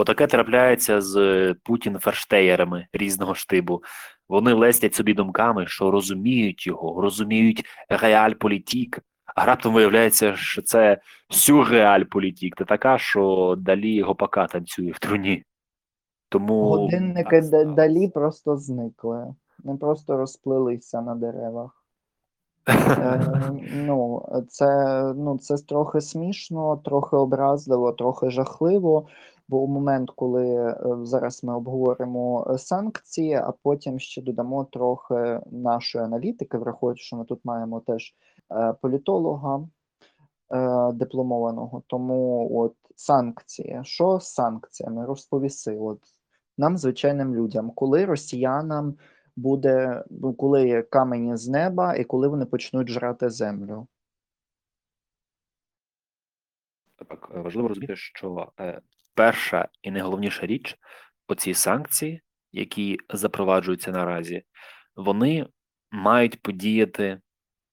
Отаке трапляється з Путін ферштеєрами різного штибу. Вони лестять собі думками, що розуміють його, розуміють реаль політік. А раптом виявляється, що це сюрреаль політік. Це така, що далі гопака танцює в труні. Тому Годинники так далі просто зникли. Не просто розплилися на деревах. Е, ну, це, ну, це трохи смішно, трохи образливо, трохи жахливо. Бо у момент, коли е, зараз ми обговоримо е, санкції, а потім ще додамо трохи нашої аналітики, враховуючи, що ми тут маємо теж е, політолога дипломованого. Тому от санкції. Що з санкціями? Розповіси. От нам, звичайним людям, коли росіянам буде, ну, коли камені з неба і коли вони почнуть жрати землю. Так, важливо розуміти, що перша і найголовніша річ оці санкції, які запроваджуються наразі, вони мають подіяти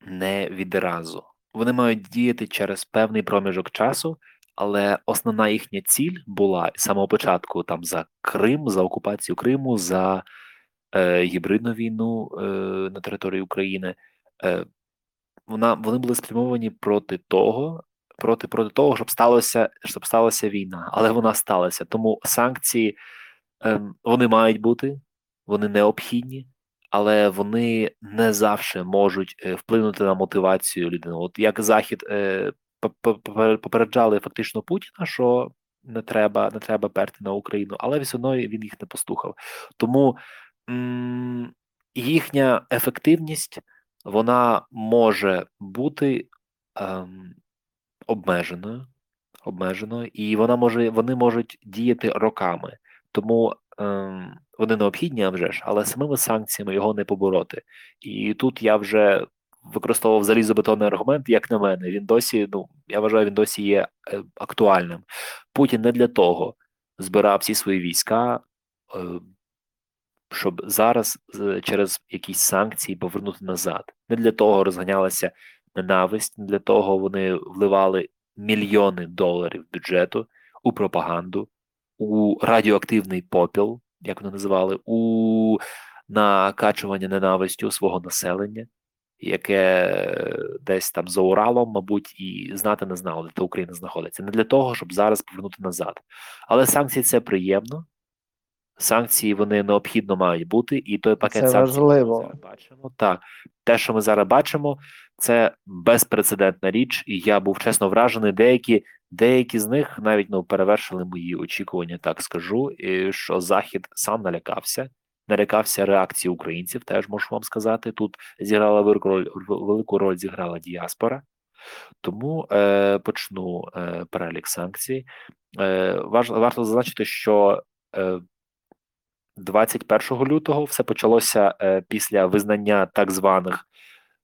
не відразу. Вони мають діяти через певний проміжок часу, але основна їхня ціль була з самого початку там за Крим, за окупацію Криму, за е, гібридну війну е, на території України. Е, вона, вони були спрямовані проти того, проти, проти того, щоб сталося, щоб сталася війна, але вона сталася. Тому санкції ем, вони мають бути, вони необхідні, але вони не завжди можуть е, вплинути на мотивацію людини. От як Захід е, попереджали фактично Путіна, що не треба, не треба перти на Україну, але все одно він їх не послухав. Тому м- їхня ефективність вона може бути ем, обмеженою, обмеженою, і вона може, вони можуть діяти роками. Тому ем, вони необхідні, а вже ж, але самими санкціями його не побороти. І тут я вже використовував залізобетонний аргумент, як на мене. Він досі, ну я вважаю, він досі є е, актуальним. Путін не для того збирав всі свої війська. Е, щоб зараз через якісь санкції повернути назад. Не для того розганялася ненависть, для того вони вливали мільйони доларів бюджету у пропаганду, у радіоактивний попіл, як вони називали, у накачування ненавистю свого населення, яке десь там за Уралом, мабуть, і знати не знало, де та Україна знаходиться. Не для того, щоб зараз повернути назад. Але санкції це приємно. Санкції вони необхідно мають бути, і той пакет Це санкцій, важливо. ми зараз бачимо. Так, те, що ми зараз бачимо, це безпрецедентна річ, і я був чесно вражений. Деякі, деякі з них навіть ну перевершили мої очікування, так скажу. І що Захід сам налякався, налякався реакції українців. Теж можу вам сказати. Тут зіграла велику роль, велику роль зіграла діаспора. Тому е, почну е, перелік санкцій. Е, важ, варто зазначити, що е, 21 лютого все почалося е, після визнання так званих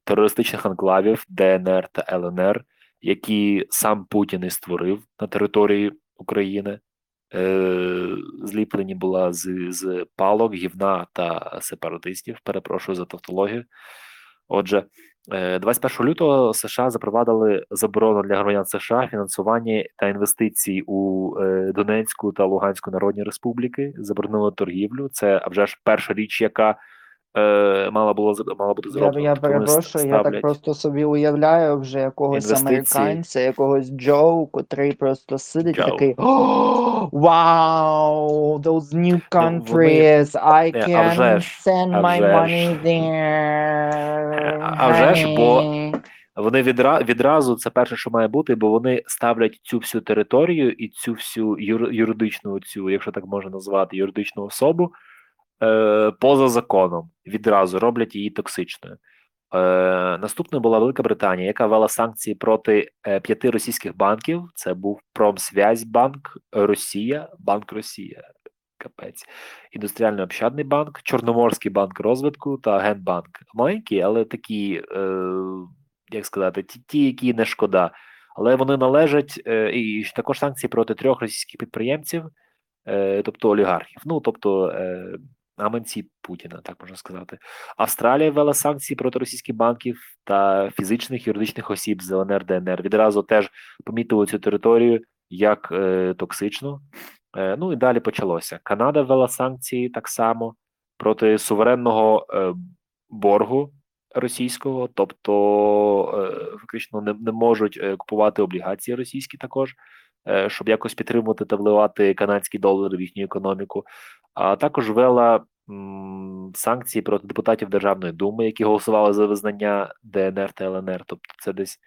терористичних анклавів ДНР та ЛНР, які сам Путін і створив на території України. Е, зліплені була з, з палок, гівна та сепаратистів. Перепрошую за тавтологію. Отже, 21 лютого США запровадили заборону для громадян США фінансування та інвестицій у е, Донецьку та Луганську Народні Республіки. Заборонили торгівлю. Це вже ж перша річ, яка е, мала було з- мала бути Я, зроблена. я вони перепрошую, я так просто собі уявляю вже якогось Інвестиції. американця, якогось Джо, котрий просто сидить і такий «О, Wow, those new countries, I Ну, Е, а can send my money there. А вже ж, бо. Вони відра, відразу це перше, що має бути, бо вони ставлять цю всю територію і цю всю юр, юридичну, цю, якщо так можна назвати, юридичну особу е, поза законом. Відразу роблять її токсичною. Е, наступною була Велика Британія, яка ввела санкції проти е, п'яти російських банків. Це був Промсвязьбанк Росія, Банк Росія. Капець, індустріальний общадний банк, Чорноморський банк розвитку та Генбанк. Маленькі, але такі, е, як сказати, ті, ті, які не шкода. Але вони належать і також санкції проти трьох російських підприємців, тобто олігархів. Ну тобто гаманці Путіна, так можна сказати. Австралія ввела санкції проти російських банків та фізичних юридичних осіб з ЛНР ДНР. Відразу теж помітили цю територію як е, токсичну. Е, Ну і далі почалося. Канада ввела санкції так само проти суверенного е, боргу російського, тобто е, фактично не, не можуть е, купувати облігації російські також, щоб якось підтримувати та вливати канадські долари в їхню економіку. А також ввела санкції проти депутатів Державної думи, які голосували за визнання ДНР та ЛНР. Тобто, це десь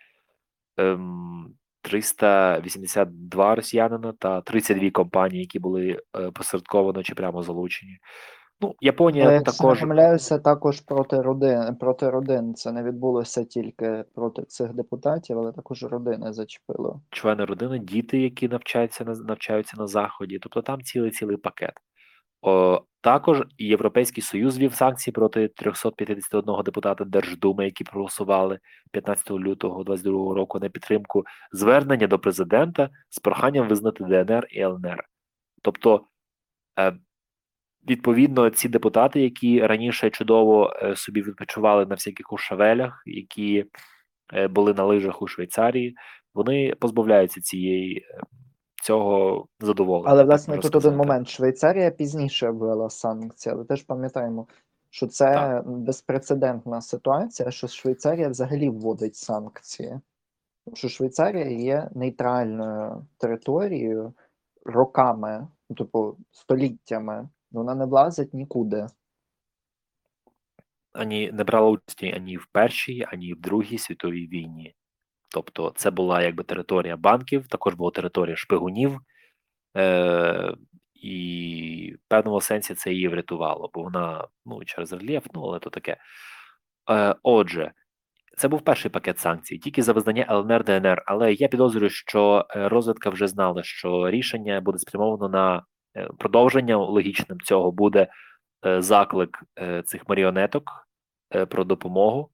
ем, 382 росіянина та 32 компанії, які були е, посередковано чи прямо залучені. Ну, Японія Але якщо також не помиляюся, також проти родин, проти родин. Це не відбулося тільки проти цих депутатів, але також родини зачепило. члени родини, діти, які навчаються на навчаються на заході. Тобто там цілий цілий пакет. О, також Європейський Союз ввів санкції проти 351 депутата Держдуми, які проголосували 15 лютого 2022 року на підтримку звернення до президента з проханням визнати ДНР і ЛНР. Тобто, е, відповідно, ці депутати, які раніше чудово е, собі відпочивали на всяких кушавелях, які е, були на лижах у Швейцарії, вони позбавляються цієї е, цього задоволення. Але власне тут один момент: Швейцарія пізніше ввела санкції, але теж пам'ятаємо, що це Так. безпрецедентна ситуація, що Швейцарія взагалі вводить санкції. Тому що Швейцарія є нейтральною територією роками, типу століттями. Вона не влазить нікуди. ані не брала участі ані в першій, ані в другій світовій війні. Тобто, це була якби територія банків, також була територія шпигунів, е- і в певному сенсі це її врятувало, бо вона ну через рельєф, ну але то таке. Е- Отже, це був перший пакет санкцій, тільки за визнання ЛНР ДНР. Але я підозрюю, що е, розвідка вже знала, що рішення буде спрямовано на е, продовження логічним цього буде е, заклик е, цих маріонеток про допомогу.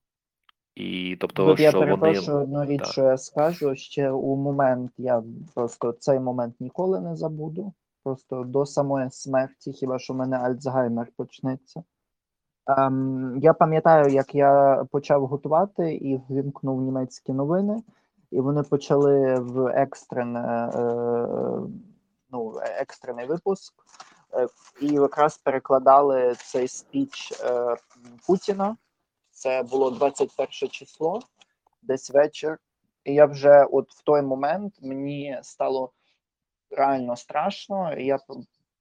І тобто, Тут я що вони одну річ, так. що я скажу ще у момент, я просто цей момент ніколи не забуду. Просто до самої смерті, хіба що в мене Альцгеймер почнеться. Ем, я пам'ятаю, як я почав готувати і ввімкнув німецькі новини, і вони почали в екстрене, е, ну, екстрений випуск, е, і якраз перекладали цей спіч е, Путіна. Це було 21 число, десь вечір. І я вже от в той момент мені стало реально страшно. Я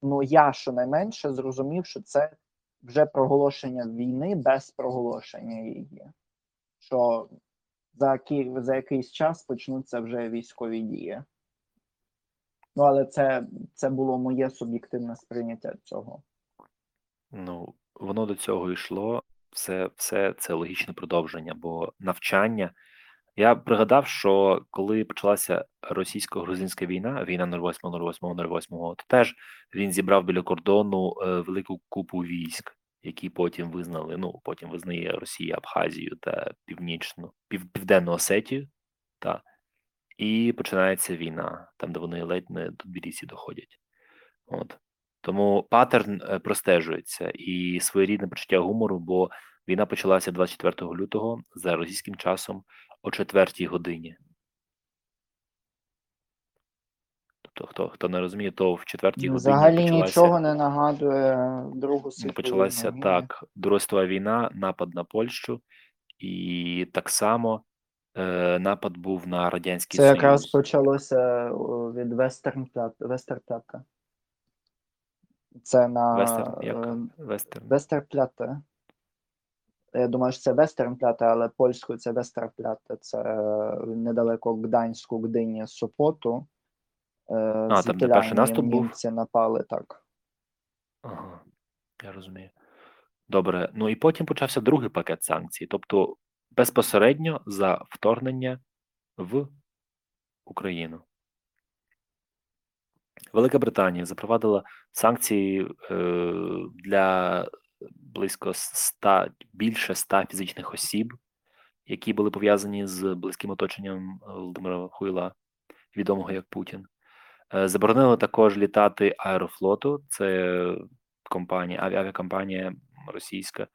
ну я щонайменше зрозумів, що це вже проголошення війни без проголошення її. Що за, ки- за якийсь час почнуться вже військові дії. Ну, але це, це було моє суб'єктивне сприйняття цього. Ну, воно до цього йшло. Все, все це логічне продовження, бо навчання. Я пригадав, що коли почалася російсько-грузинська війна, війна 08 08 08 то теж він зібрав біля кордону е, велику купу військ, які потім визнали. Ну, потім визнає Росія Абхазію та Північну, Пів, Південну Осетію, та, і починається війна, там, де вони ледь не до Тбілісі доходять. От. Тому паттерн е, простежується і своєрідне почуття гумору, бо війна почалася 24 лютого за російським часом о 4 годині. Тобто, хто, хто не розуміє, то в 4 годині Взагалі почалася, нічого не нагадує Другу ну, світову почалася війну. так, Друга світова війна, напад на Польщу, і так само е, напад був на Радянський Це якраз почалося о, від Вестернплят, Вестерплята. Це на Вестерн, як? е, Вестерн. Вестерплята. Я думаю, що це Вестернплята, але польською це Вестерплята. Це е, недалеко Гданську, Гдині, Сопоту. Е, А, там, де перший наступ був? німці напали так. Ага, я розумію. Добре. Ну і потім почався другий пакет санкцій, тобто безпосередньо за вторгнення в Україну. Велика Британія запровадила санкції е, для близько 100, більше 100 фізичних осіб, які були пов'язані з близьким оточенням Володимира Хуйла, відомого як Путін. Е, Заборонили також літати аерофлоту, це компанія, авіакомпанія російська.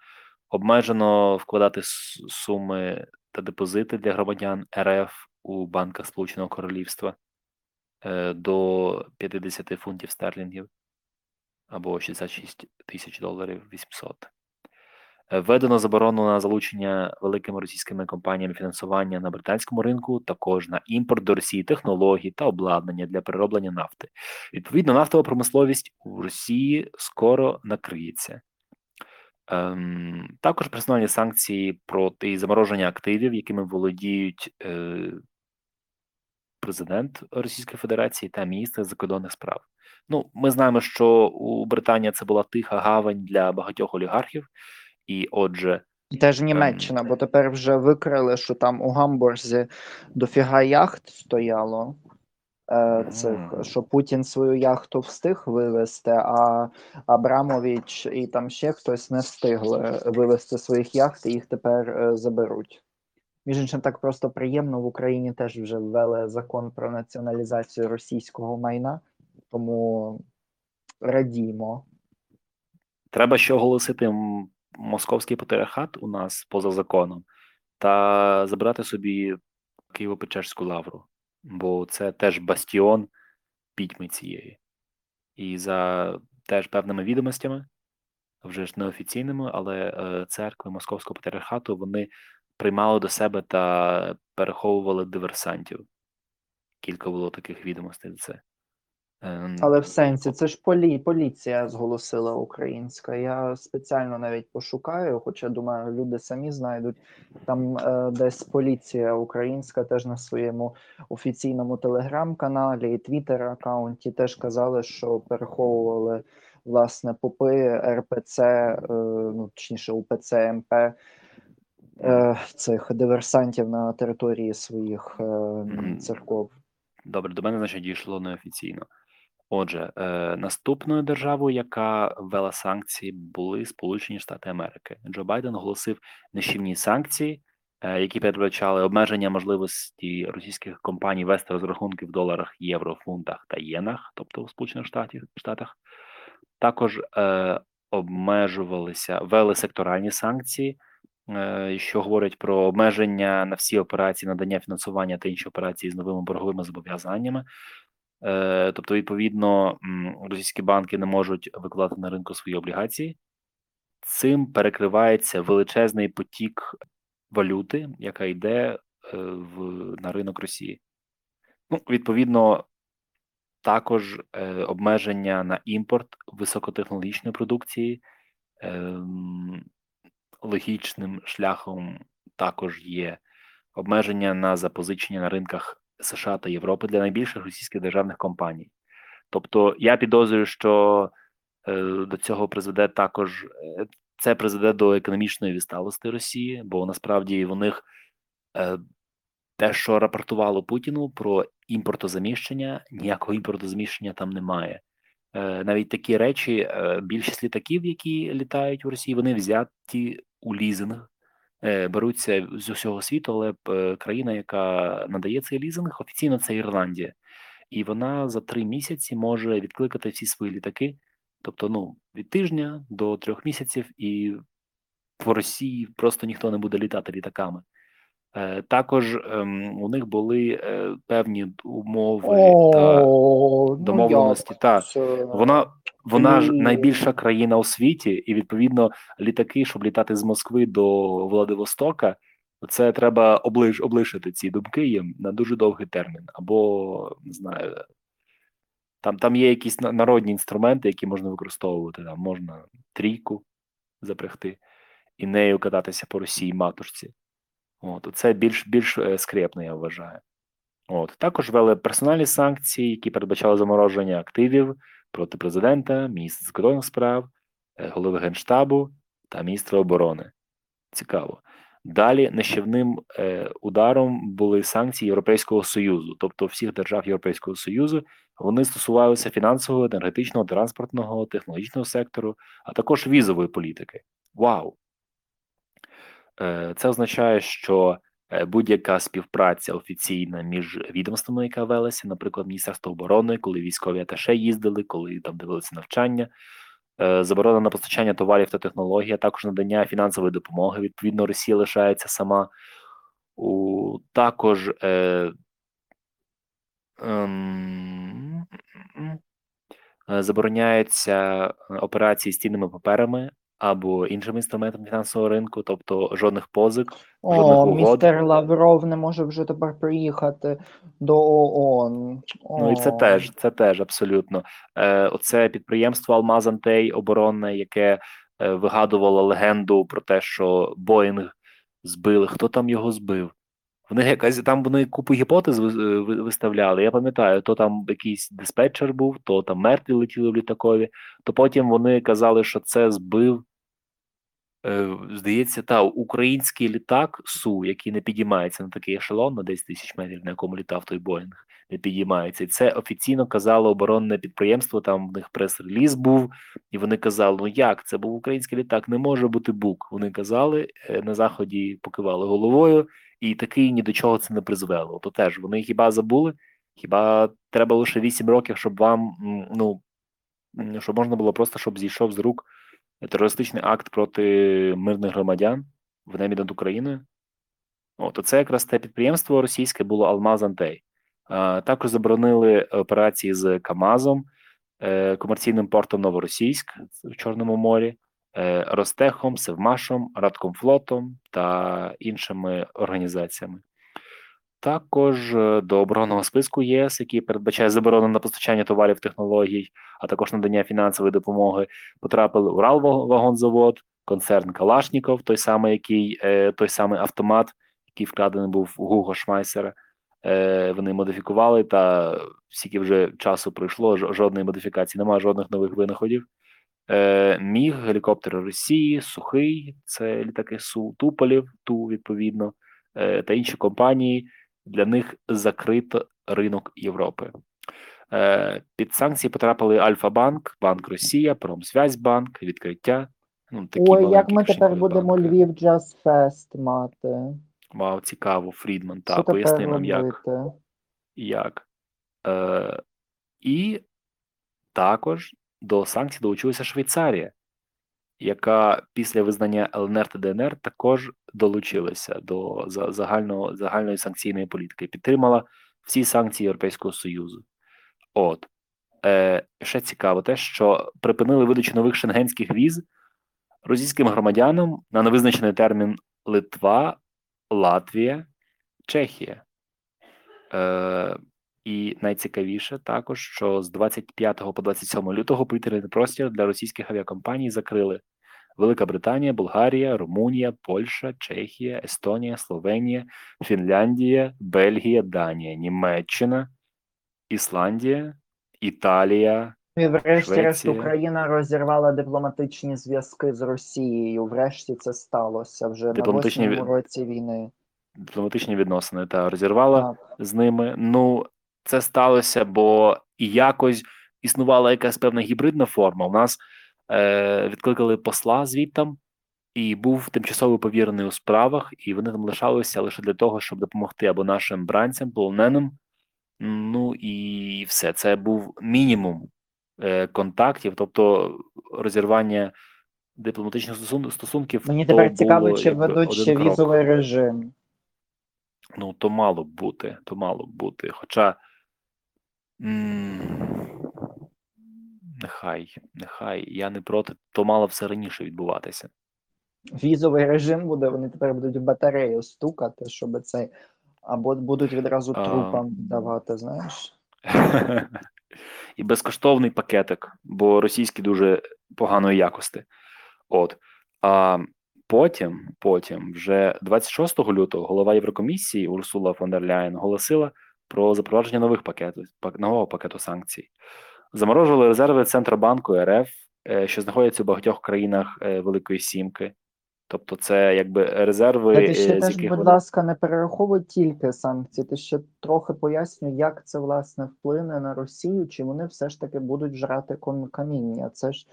Обмежено вкладати суми та депозити для громадян РФ у банках Сполученого Королівства. е, до 50 фунтів стерлінгів або 66 тисяч доларів 800. Е, Введено заборону на залучення великими російськими компаніями фінансування на британському ринку, також на імпорт до Росії технологій та обладнання для перероблення нафти. Відповідно, нафтова промисловість у Росії скоро накриється. Ем, також персональні санкції проти замороження активів, якими володіють е, президент Російської Федерації та міністр закордонних справ. Ну, ми знаємо, що у Британії це була тиха гавань для багатьох олігархів, і отже, І теж Німеччина, бо тепер вже викрили, що там у Гамбурзі дофіга яхт стояло. Е, цих, що Путін свою яхту встиг вивезти, а Абрамович і там ще хтось не встигли вивезти своїх яхт, і їх тепер е, заберуть. Між іншим, так просто приємно. В Україні теж вже ввели закон про націоналізацію російського майна, тому радімо. треба ще оголосити московський патріархат у нас поза законом та забрати собі Києво-Печерську лавру, бо це теж бастіон пітьми цієї. І за теж певними відомостями, вже ж неофіційними, але е, церкви Московського патріархату вони приймали до себе та переховували диверсантів. Кілька було таких відомостей за це. Ем, Але в сенсі, це ж полі, поліція зголосила українська. Я спеціально навіть пошукаю, хоча думаю, люди самі знайдуть. Там е, десь поліція українська теж на своєму офіційному телеграм-каналі і твіттер-аккаунті теж казали, що переховували власне попи РПЦ, е, ну точніше УПЦ МП. Е, цих диверсантів на території своїх е, церков. Добре, до мене, значить, дійшло неофіційно. Отже, е, наступною державою, яка ввела санкції, були Сполучені Штати Америки. Джо Байден оголосив нищівні санкції, е, які передбачали обмеження можливості російських компаній вести розрахунки в доларах, євро, фунтах та єнах, тобто у Сполучених Штатів, Штатах. Також е, обмежувалися, ввели секторальні санкції, е, що говорять про обмеження на всі операції надання фінансування та інші операції з новими борговими зобов'язаннями. Е, Тобто, відповідно, російські банки не можуть викладати на ринку свої облігації. Цим перекривається величезний потік валюти, яка йде е, в, на ринок Росії. Ну, відповідно, також е, обмеження на імпорт високотехнологічної продукції. Ем, логічним шляхом також є обмеження на запозичення на ринках США та Європи для найбільших російських державних компаній. Тобто, я підозрюю, що е, до цього призведе також е, це призведе до економічної відсталості Росії, бо насправді в них е, те, що рапортувало Путіну про імпортозаміщення, ніякого імпортозаміщення там немає. Навіть такі речі, більшість літаків, які літають в Росії, вони взяті у лізинг, беруться з усього світу, але е, країна, яка надає цей лізинг, офіційно це Ірландія, і вона за три місяці може відкликати всі свої літаки, тобто ну від тижня до трьох місяців, і в Росії просто ніхто не буде літати літаками. Е, Також ем, у них були е, певні умови та О, ну домовленості. як Та вона вона ж найбільша країна у світі, і відповідно літаки, щоб літати з Москви до Владивостока, це треба облиш, облишити ці думки їм на дуже довгий термін. Або не знаю, там, там є якісь народні інструменти, які можна використовувати. Там можна трійку запрягти і нею кататися по Росії матушці. От, це більш більш е, скрепно, я вважаю. От також ввели персональні санкції, які передбачали замороження активів проти президента, міністра закордонних справ, е, голови генштабу та міністра оборони. Цікаво. Далі нищівним е, ударом були санкції Європейського Союзу, тобто всіх держав Європейського Союзу. Вони стосувалися фінансового, енергетичного, транспортного, технологічного сектору, а також візової політики. Вау! Е, Це означає, що е, будь-яка співпраця офіційна між відомствами, яка велася, наприклад, Міністерство оборони, коли військові аташе їздили, коли там дивилися навчання, е, заборона на постачання товарів та технологій, а також надання фінансової допомоги. Відповідно, Росія лишається сама. У також е, ем, забороняються операції з цінними паперами або іншим інструментом фінансового ринку, тобто жодних позик, жодних О, угод. містер Лавров не може вже тепер приїхати до ООН. Ну і це теж, це теж абсолютно. Е, оце підприємство Алмазантей оборонне, яке е, вигадувало легенду про те, що Боїнг збили. Хто там його збив? Вони якась там вони купу гіпотез ви- виставляли. Я пам'ятаю, то там якийсь диспетчер був, то там мертві летіли в літакові, то потім вони казали, що це збив. Е, здається, та український літак Су, який не підіймається на такий ешелон на 10 тисяч метрів, на якому літав той Боїнг, не підіймається. І це офіційно казало оборонне підприємство. Там в них прес-реліз був, і вони казали: ну як це був український літак, не може бути бук. Вони казали е, на заході, покивали головою, і такий ні до чого це не призвело. То теж вони хіба забули? Хіба треба лише 8 років, щоб вам ну щоб можна було просто, щоб зійшов з рук терористичний акт проти мирних громадян в небі над Україною. От це якраз те підприємство російське було Алмаз Антей. Також заборонили операції з Камазом, е, комерційним портом Новоросійськ в Чорному морі, Ростехом, Севмашом, Радкомфлотом та іншими організаціями. Також е, до оборонного списку ЄС, який передбачає заборону на постачання товарів технологій, а також надання фінансової допомоги, потрапили Уралвагонзавод, концерн Калашніков, той самий, який е, той самий автомат, який вкрадений був у Гуго Шмайсера. Е, Вони модифікували, та скільки вже часу пройшло, жодної модифікації, немає жодних нових винаходів. Е, Міг, гелікоптери Росії, Сухий, це літаки Су, Туполів, Ту, відповідно, е, та інші компанії. Для них закрито ринок Європи. Е, Під санкції потрапили Альфа-Банк, Банк Росія, Промсвязьбанк, відкриття. Ну, такі Ой, як ми тепер будемо банки. Львів Джаз Фест мати? Вау, цікаво, Фрідман. Та, поясни нам, як. як. Е, і також до санкцій долучилася Швейцарія, яка після визнання ЛНР та ДНР також долучилася до загального, загальної санкційної політики, підтримала всі санкції Європейського Союзу. От. Е, ще цікаво те, що припинили видачу нових шенгенських віз російським громадянам на невизначений термін Литва, Латвія, Чехія. Е, і найцікавіше також, що з 25 по 27 лютого повітряний простір для російських авіакомпаній закрили Велика Британія, Болгарія, Румунія, Польща, Чехія, Естонія, Словенія, Фінляндія, Бельгія, Данія, Німеччина, Ісландія, Італія. І врешті-решт Україна розірвала дипломатичні зв'язки з Росією. Врешті це сталося вже Дипломатичні на восьмому році війни. Дипломатичні відносини та розірвала Так. з ними. Ну, це сталося, бо і якось існувала якась певна гібридна форма. У нас е, відкликали посла звідтам, і був тимчасово повірений у справах, і вони там лишалися лише для того, щоб допомогти або нашим бранцям, полоненим. Ну і все. Це був мінімум е, контактів, тобто розірвання дипломатичних стосунків. Мені тепер цікаво, було, чи ведуть ще крок. візовий режим. Ну, то мало б бути, то мало б бути. Хоча. М, Нехай, нехай, я не проти, то мало все раніше відбуватися. Візовий режим буде, вони тепер будуть в батарею стукати, щоб цей. Або будуть відразу А. трупам давати, знаєш? І безкоштовний пакетик, бо російські дуже поганої якості. От. А потім, потім, вже 26 лютого, голова Єврокомісії Урсула фон дер Ляєн оголосила про запровадження нових пакетів, нового пакету санкцій. Заморожували резерви Центробанку РФ, е, що знаходяться у багатьох країнах е, Великої Сімки. Тобто, це якби резерви, Та ти ще е, з теж, яких будь вони- ласка, не перераховуй тільки санкції. Ти ще трохи пояснюй, як це власне вплине на Росію, чи вони все ж таки будуть жрати каміння. Це ж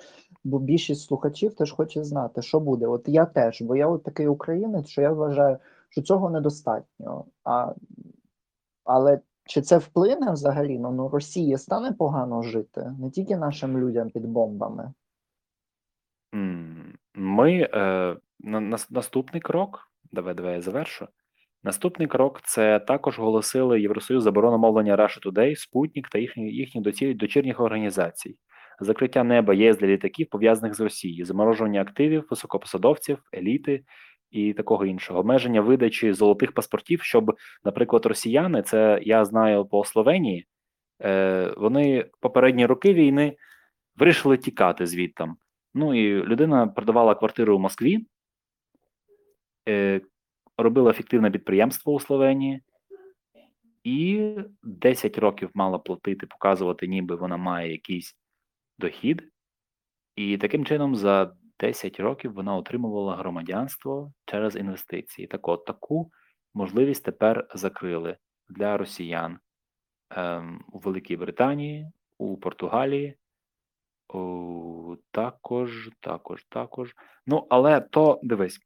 бо більшість слухачів теж хоче знати, що буде. От я теж, бо я от такий українець, що я вважаю, що цього недостатньо. А, але чи це вплине взагалі? Ну, ну Росії стане погано жити, не тільки нашим людям під бомбами. Ми е, на, нас- наступний крок, давай, давай я завершу. Наступний крок це також оголосили Євросоюз заборону мовлення Russia Today, Спутник та їхні, їхніх доці- дочірніх організацій, закриття неба ЄС для літаків, пов'язаних з Росією, заморожування активів, високопосадовців, еліти і такого іншого, обмеження видачі золотих паспортів, щоб, наприклад, росіяни, це я знаю по Словенії, е, вони попередні роки війни вирішили тікати звідтам. Ну і людина продавала квартиру у Москві, е, робила фіктивне підприємство у Словенії, і 10 років мала платити, показувати, ніби вона має якийсь дохід. І таким чином за 10 років вона отримувала громадянство через інвестиції. Так от таку можливість тепер закрили для росіян ем, у Великій Британії, у Португалії. О, також, також, також. Ну, але то дивись,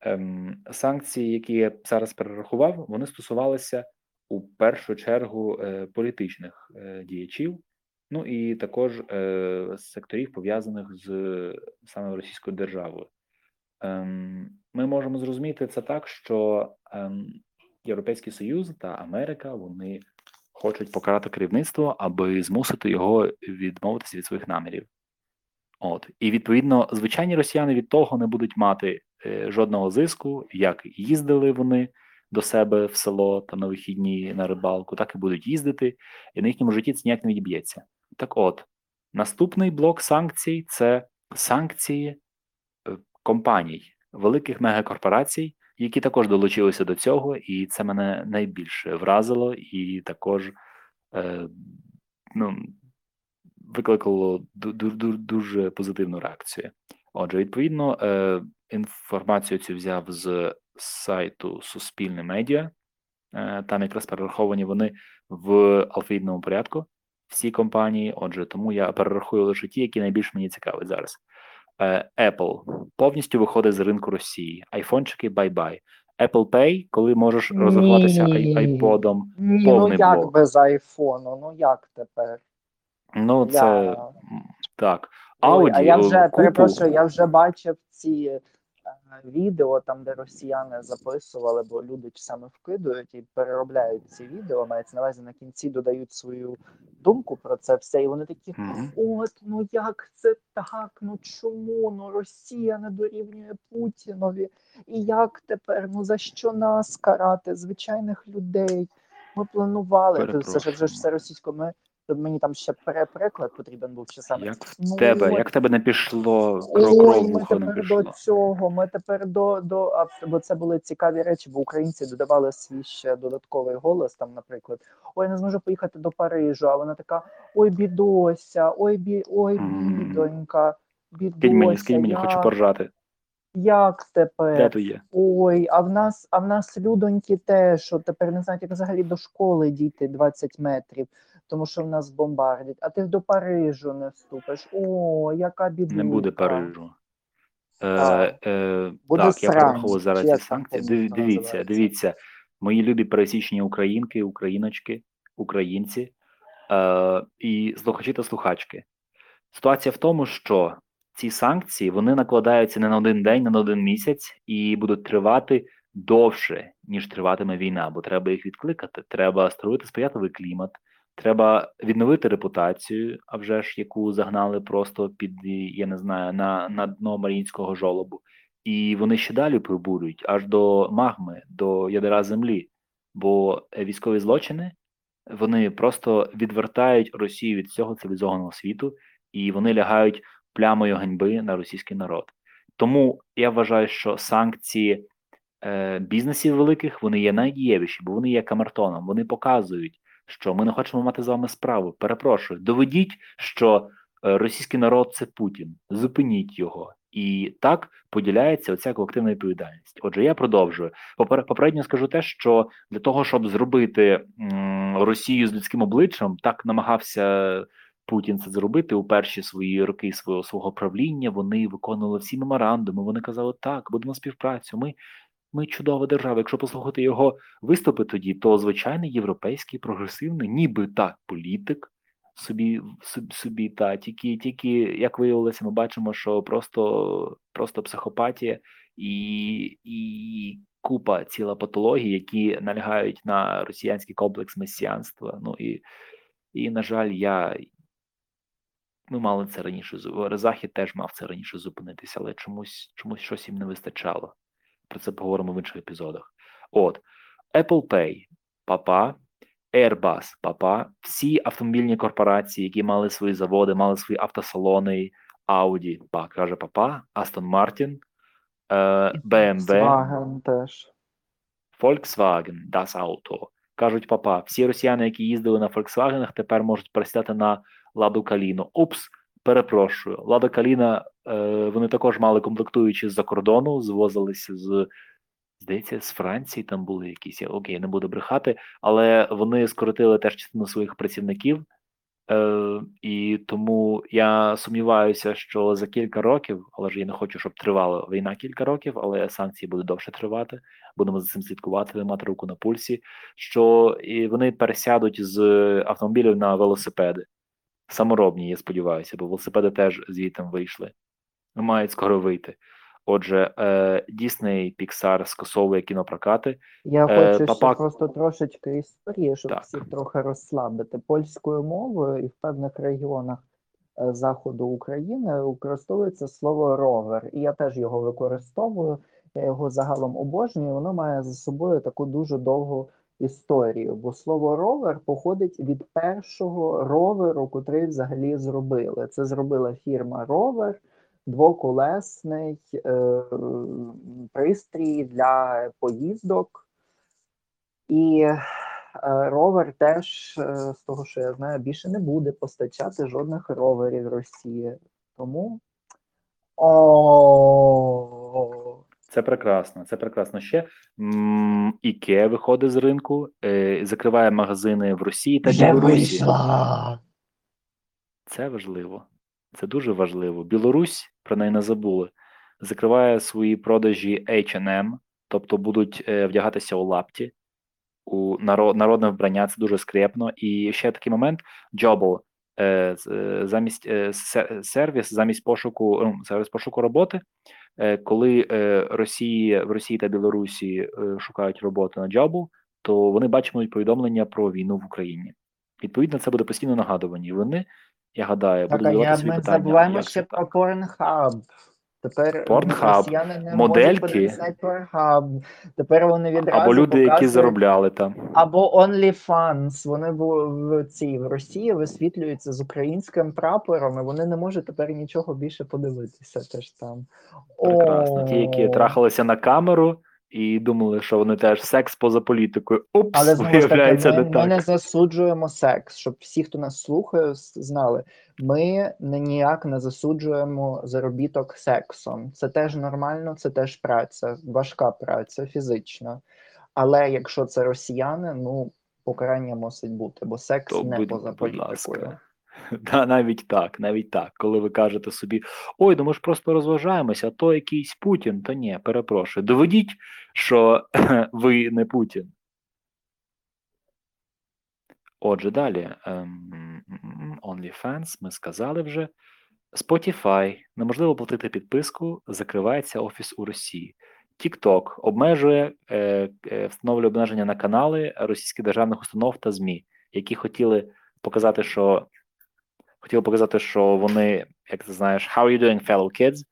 ем, санкції, які я зараз перерахував, вони стосувалися у першу чергу е, політичних е, діячів, ну і також е, секторів, пов'язаних з саме Російською державою. Ем, ми можемо зрозуміти це так, що ем, Європейський Союз та Америка вони хочуть покарати керівництво, аби змусити його відмовитися від своїх намірів. От і відповідно, звичайні росіяни від того не будуть мати е, жодного зиску, як їздили вони до себе в село та на вихідні на рибалку, так і будуть їздити, і на їхньому житті це ніяк не відіб'ється. Так от, наступний блок санкцій це санкції е, компаній, великих мегакорпорацій, які також долучилися до цього, і це мене найбільше вразило, і також е, ну, викликало ду- ду- ду- дуже позитивну реакцію. Отже, відповідно, е, інформацію цю взяв з сайту Суспільне медіа. Е, там якраз перераховані вони в алфавітному порядку, всі компанії. Отже, тому я перерахую лише ті, які найбільш мені цікавить зараз. Е, Apple повністю виходить з ринку Росії. Айфончики bye-bye. Apple Pay, коли можеш розрахуватися айподом. Ні, ну як блок. без айфону? Ну як тепер? Ну, це Я- так. Ой, Audi, а я вже купу. перепрошую, я вже бачив ці відео, там, де росіяни записували, бо люди саме вкидують і переробляють ці відео. Мається на увазі на кінці додають свою думку про це все, і вони такі. От ну як це так? Ну чому? Ну Росія не дорівнює Путінові. І як тепер? Ну за що нас карати? Звичайних людей? Ми планували. Це вже все російською. Ми мені там ще переклад потрібен був чи саме. Як в Ну, тебе, от. як в тебе не пішло, крок ми тепер пішло. до цього. Ми тепер до, до бо це були цікаві речі, бо українці додавали свій ще додатковий голос. Там, наприклад, ой, не зможу поїхати до Парижу. А вона така: ой, бідося, ой, бі, ой, бідонька, бідося. Скинь мені, скинь мені, хочу поржати. як тепер? є? Ой, а в нас, а в нас людоньки теж, що тепер не знають, як взагалі до школи дійти 20 метрів, тому що в нас бомбардять, а ти до Парижу не вступиш. О, яка бідука. Не буде Парижу. Е, е, Буде так, я срань, зараз ці санкції. Дивіться, називається? дивіться, мої любі пересічні українки, україночки, українці е, і слухачі та слухачки. Ситуація в тому, що ці санкції вони накладаються не на один день, не на один місяць і будуть тривати довше, ніж триватиме війна, бо треба їх відкликати. Треба створити сприятливий клімат, треба відновити репутацію, а вже ж яку загнали просто під я не знаю на, на дно маріїнського жолобу. І вони ще далі пробурюють аж до магми, до ядра землі. Бо е, військові злочини вони просто відвертають Росію від всього цивілізованого світу, і вони лягають плямою ганьби на російський народ. Тому я вважаю, що санкції е, бізнесів великих вони є найдієвіші, бо вони є камертоном. Вони показують, що ми не хочемо мати з вами справу. Перепрошую, доведіть, що е, російський народ це Путін. Зупиніть його. І так поділяється оця колективна відповідальність. Отже, я продовжую. Попер- Попередньо скажу те, що для того, щоб зробити Росію з людським обличчям, так намагався Путін це зробити у перші свої роки свого свого правління. Вони виконували всі меморандуми. Вони казали, так, будемо співпрацю. Ми, ми чудова держава. Якщо послухати його виступи тоді, то звичайний європейський прогресивний, ніби так, політик. Собі собі, та тільки, тільки як виявилося, ми бачимо, що просто, просто психопатія і, і купа ціла патологій, які налягають на росіянський комплекс месіянства. Ну і, і на жаль, я ми мали це раніше Захід теж мав це раніше зупинитися, але чомусь чомусь щось їм не вистачало. Про це поговоримо в інших епізодах. От Apple Pay, папа, Airbus, папа, всі автомобільні корпорації, які мали свої заводи, мали свої автосалони, Audi, па, каже папа, Aston Martin, е, BMW, Volkswagen теж. Volkswagen, Das Auto. Кажуть, папа, всі росіяни, які їздили на Volkswagen, тепер можуть пересідати на Ладу Каліну. Упс, перепрошую. Лада Каліна, е, вони також мали комплектуючі з-за кордону, звозилися з, здається, з Франції там були якісь. я- Окей, не буду брехати, але вони скоротили теж частину своїх працівників. Е, і тому я сумніваюся, що за кілька років, але ж я не хочу, щоб тривала війна кілька років, але санкції будуть довше тривати. Будемо за цим слідкувати, мати руку на пульсі. Що і вони пересядуть з автомобілів на велосипеди. Саморобні, я сподіваюся, бо велосипеди теж звідти вийшли. Мають скоро вийти. Отже, Disney, Pixar скасовує кінопрокати. Я Е, хочу папа- ще просто трошечки історії, щоб Так. всіх трохи розслабити. Польською мовою і в певних регіонах е, заходу України використовується слово ровер, і я теж його використовую. Я його загалом обожнюю. Воно має за собою таку дуже довгу історію. Бо слово ровер походить від першого роверу, котрий взагалі зробили. Це зробила фірма Ровер двоколесний е, пристрій для поїздок. І е, ровер теж, е, з того, що я знаю, більше не буде постачати жодних роверів Росії. Тому. О, Це прекрасно. Це прекрасно. Ще м, виходить з ринку, е, закриває магазини в Росії та Білорусі. Це важливо. Це дуже важливо. Білорусь про неї не забули. Закриває свої продажі H&M, тобто будуть е, вдягатися у лапті, у наро- народне вбрання. Це дуже скрепно. І ще такий момент: Jobble, е, замість сервіс, замість пошуку, ну, сервіс пошуку роботи. Е, коли е, Росії в Росії та Білорусі е, шукають роботу на джабу, то вони бачимо повідомлення про війну в Україні. Відповідно, це буде постійно нагадування. І вони, я гадаю, будуть задавати я, собі ми питання. забуваємо як ще про так? Тепер Порнхаб, росіяни не модельки. можуть. Тепер вони відразу Або люди, які заробляли там. Або OnlyFans. Вони в цій в Росії висвітлюються з українським прапором, і вони не можуть тепер нічого більше подивитися. Теж там. Прекрасно. Ті, які трахалися на камеру і думали, що вони теж секс поза політикою. Упс, Але таки, виявляється, ми, не ми не засуджуємо секс, щоб всі, хто нас слухає, знали. Ми не ніяк не засуджуємо заробіток сексом. Це теж нормально, це теж праця, важка праця, фізична. Але якщо це росіяни, ну покарання мусить бути, бо секс То не будь, поза будь політикою. ласка. Да, навіть так, навіть так. Коли ви кажете собі, ой, ну ми ж просто розважаємося, а то якийсь Путін, то ні, перепрошую. Доведіть, що ви не Путін. Отже, далі. ем, OnlyFans, ми сказали вже. Spotify неможливо платити підписку, закривається офіс у Росії. TikTok обмежує, е, е, встановлює обмеження на канали російських державних установ та ЗМІ, які хотіли показати, що хотіли показати, що вони, як ти знаєш, how are you doing, fellow kids?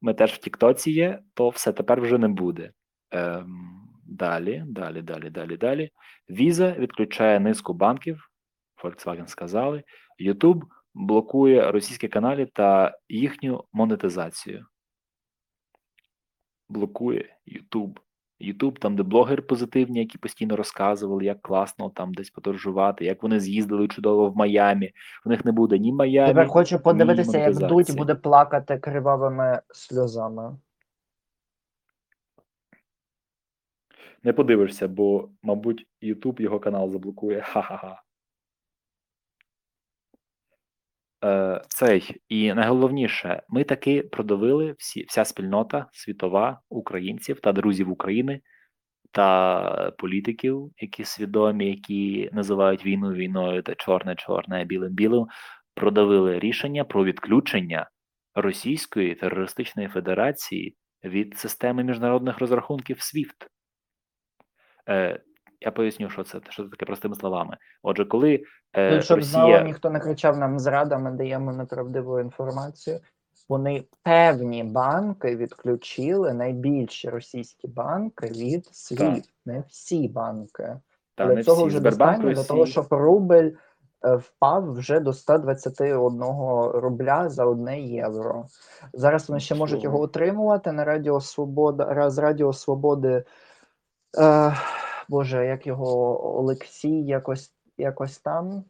Ми теж в Тіктоці є, то все тепер вже не буде. Ем, далі, далі, далі, далі, далі. Visa відключає низку банків. Volkswagen сказали. YouTube блокує російські канали та їхню монетизацію. Блокує YouTube. YouTube, там, де блогери позитивні, які постійно розказували, як класно там десь подорожувати, як вони з'їздили чудово в Майамі. У них не буде ні Майамі. Тепер хочу подивитися, як. Дудь буде плакати кривавими сльозами. Не подивишся, бо, мабуть, Ютуб його канал заблокує. Ха-ха-ха. Е, цей, і найголовніше, ми таки продавили всі, вся спільнота світова українців та друзів України та політиків, які свідомі, які називають війну війною та чорне чорне, білим білим, продавили рішення про відключення Російської терористичної федерації від системи міжнародних розрахунків SWIFT. Е, Я поясню, що це, що це таке простими словами. Отже, коли е, Тут, щоб знало, Росія. ніхто не кричав нам зрада, ми даємо неправдиву інформацію. Вони певні банки відключили найбільші російські банки від SWIFT, не всі банки. Та, не цього всі, вже достатньо для того, щоб рубль е, впав вже до 121 рубля за одне євро. Зараз вони ще можуть його Чого? утримувати на Радіо Свобода. Раз Радіо Свободи. Е, Боже, як його Олексій, якось, якось там.